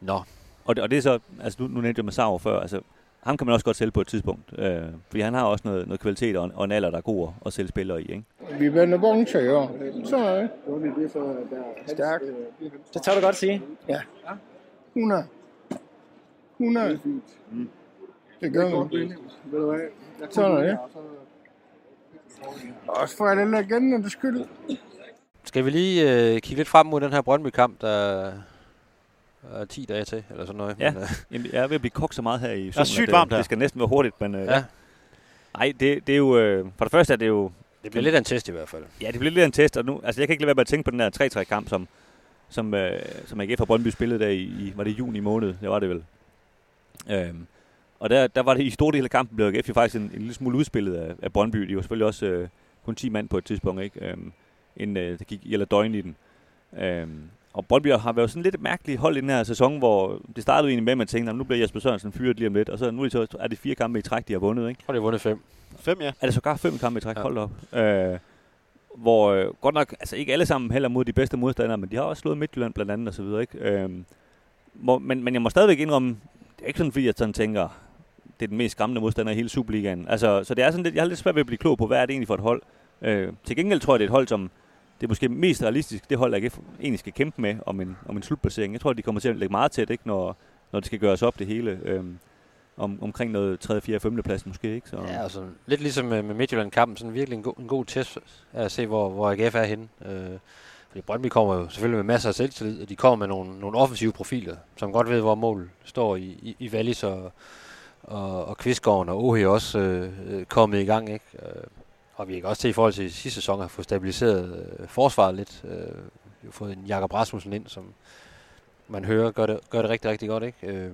Nå, Og det, og det er så, altså nu, nu nævnte jeg Massaro før, altså ham kan man også godt sælge på et tidspunkt. Øh, fordi han har også noget, noget kvalitet og og en alder, der er god at, sælge spillere i. Ikke? Vi vender år. Så er det. Stærkt. Det tør du godt sige. 100. 100. Det gør vi. Sådan er det. Også for alle legendernes skyld. Skal vi lige øh, kigge lidt frem mod den her Brøndby-kamp, der er 10 dage til, eller sådan noget. Ja. Men, øh, Jamen, jeg er ved at blive kogt så meget her i er solen, sygt at det, varmt her. Det skal næsten være hurtigt, men øh, ja, nej, det, det er jo, øh, for det første er det jo, det bliver lidt af en test i hvert fald. ja, det bliver lidt af en test, og nu, altså jeg kan ikke lade være med at tænke på den der 3-3-kamp, som, som, øh, som AGF og Brøndby spillede der i, i, var det juni måned, det var det vel. Øhm, og der, der var det i store dele af kampen, blev AGF jo faktisk en, en lille smule udspillet af, af Brøndby. De var selvfølgelig også øh, kun 10 mand på et tidspunkt, ikke? Øhm, inden øh, der gik eller døgn i den. Øhm, og Brøndby har været sådan lidt et mærkeligt hold i den her sæson, hvor det startede jo egentlig med, at man tænkte, "Nå, nu bliver Jesper Sørensen fyret lige om lidt, og så nu er det, så, er det fire kampe i træk, de har vundet, ikke? Tror, de har vundet fem. Fem, ja. Er det sågar fem kampe i træk? Ja. Hold da op. Øh, hvor øh, godt nok, altså ikke alle sammen heller mod de bedste modstandere, men de har også slået Midtjylland blandt andet og så videre, ikke? Øh, hvor, men, men jeg må stadigvæk indrømme, det er ikke sådan, fordi jeg sådan tænker, det er den mest skræmmende modstander i hele Superligaen. Altså, så det er sådan lidt, jeg har lidt svært ved at blive klog på, hvad er det egentlig for et hold. Øh, til gengæld tror jeg, det er et hold, som det er måske mest realistisk, det hold, AGF egentlig skal kæmpe med om en, om en slutplacering. Jeg tror, de kommer til at lægge meget tæt, ikke, når, når det skal gøres op det hele. Øhm, om, omkring noget 3., 4., 5. plads måske, ikke? Så, Ja, altså, lidt ligesom med, med Midtjylland-kampen, sådan virkelig en, go- en god test af at se, hvor, hvor AGF er henne. Øh, fordi Brøndby kommer jo selvfølgelig med masser af selvtillid, og de kommer med nogle, nogle offensive profiler, som godt ved, hvor mål står i, i, i Wallis og, og, og Kvistgården, og OH også øh, øh, kommet i gang, ikke? Øh, og vi kan også se i forhold til sidste sæson at få stabiliseret øh, forsvaret lidt. Øh, har fået en Jakob Rasmussen ind, som man hører gør det, gør det rigtig, rigtig godt, ikke? Øh,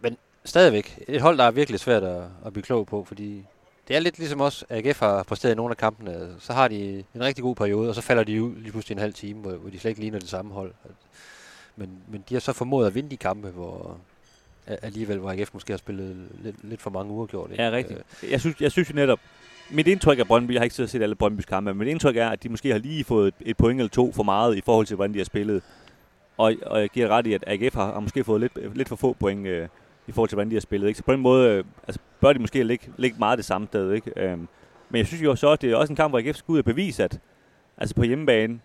men stadigvæk et hold, der er virkelig svært at, at blive klog på, fordi det er lidt ligesom os, AGF har præsteret i nogle af kampene. Så har de en rigtig god periode, og så falder de ud lige pludselig en halv time, hvor, hvor de slet ikke ligner det samme hold. Men, men de har så formået at vinde de kampe, hvor alligevel, hvor AGF måske har spillet lidt, lidt for mange uger gjort. Ja, rigtigt. Jeg synes, jeg synes jo netop, mit indtryk af Brøndby, jeg har ikke set alle Brøndbys kampe, men mit indtryk er, at de måske har lige fået et, et point eller to for meget i forhold til, hvordan de har spillet. Og, og jeg giver ret i, at AGF har, har måske fået lidt, lidt for få point øh, i forhold til, hvordan de har spillet. Ikke? Så på den måde øh, altså, bør de måske ligge, ligge meget det samme sted. Ikke? Øhm, men jeg synes jo så, at det er også en kamp, hvor AGF skal ud og bevise, at altså på hjemmebane,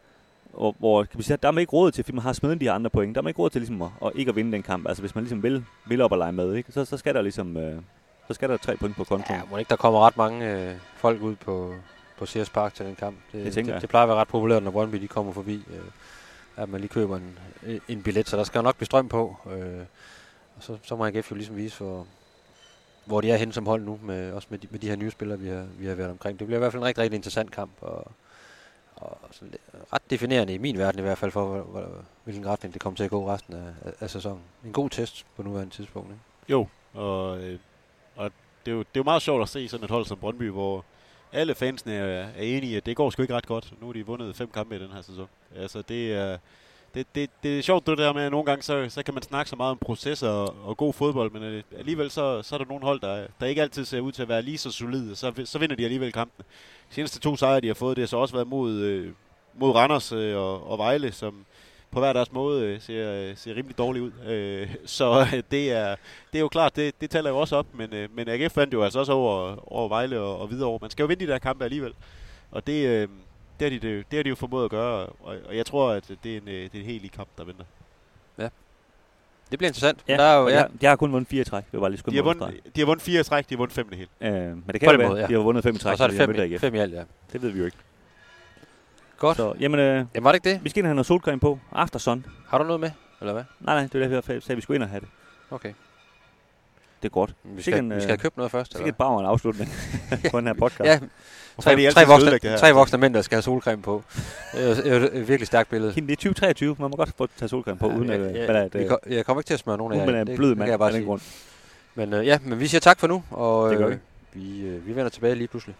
hvor, hvor kan vi sige, der er man ikke råd til, fordi man har smidt de andre point. Der er man ikke råd til ligesom at, at ikke at vinde den kamp. Altså hvis man ligesom vil, vil op og lege med, ikke? Så, så skal der ligesom øh, så skal der tre point på kontoen. Ja, må ikke der kommer ret mange øh, folk ud på, på Sears Park til den kamp. Det, Det det, jeg. det plejer at være ret populært, når Brøndby de kommer forbi. Øh, at man lige køber en, en billet, så der skal jo nok blive strøm på. Øh, og så, så må AGF jo ligesom vise, hvor, hvor de er henne som hold nu, med, også med de, med de her nye spillere, vi har, vi har været omkring. Det bliver i hvert fald en rigtig, rigtig interessant kamp, og, og sådan lidt, ret definerende i min verden i hvert fald, for hvor, hvor, hvilken retning det kommer til at gå resten af, af, af sæsonen. En god test på nuværende tidspunkt. Ikke? Jo, og, øh, og det, er jo, det er jo meget sjovt at se sådan et hold som Brøndby, hvor alle fansene er, er enige i, at det går sgu ikke ret godt. Nu har de vundet fem kampe i den her sæson. Altså, det er, det, det, det er sjovt det der med, at nogle gange så, så kan man snakke så meget om processer og, og god fodbold, men alligevel så, så er der nogle hold, der, der ikke altid ser ud til at være lige så solide. Så, så vinder de alligevel kampene. De seneste to sejre, de har fået, det har så også været mod, øh, mod Randers øh, og, og Vejle, som på hver deres måde øh, ser, øh, ser rimelig dårligt ud. Øh, så det, er, det er jo klart, det, det taler jo også op, men, men AGF vandt jo altså også over, over Vejle og, og Hvidovre. Man skal jo vinde de der kampe alligevel. Og det, det, har de, det, det har de jo formået at gøre, og, og jeg tror, at det er en, det er en helt i kamp, der venter. Det bliver interessant. Ja, Der er jo, ja, de, har, de kun vundet fire træk. Det var lige De har, vundet, de har vundet fire træk, de har vundet fem i det hele. øh, Men det kan jo være, måde, ja. de har vundet fem i træk. og så er det de fem, AGF. fem i alt, ja. Det ved vi jo ikke. Godt. Så, jamen, øh, Jamen var det ikke det? vi skal ind og have noget solcreme på. After sun. Har du noget med? Eller hvad? Nej, nej, det var derfor, jeg sagde, at vi skulle ind og have det. Okay. Det er godt. Vi skal, en, vi øh, skal have købt noget først, eller et brav en afslutning på den her podcast. Ja, Hvorfor er tre, tre, voksne, det her? tre voksne mænd, der skal have solcreme på. Det er det er et virkelig stærkt billede. Det er 2023. Man må godt få tage solcreme på, uden at, jeg, er jeg, det, jeg, kom- jeg kommer ikke til at smøre nogen af uden jer. man er Det- en blød det mand af den grund. Men øh, ja, men vi siger tak for nu, og Det øh, vi. vi, øh, vi vender tilbage lige pludselig.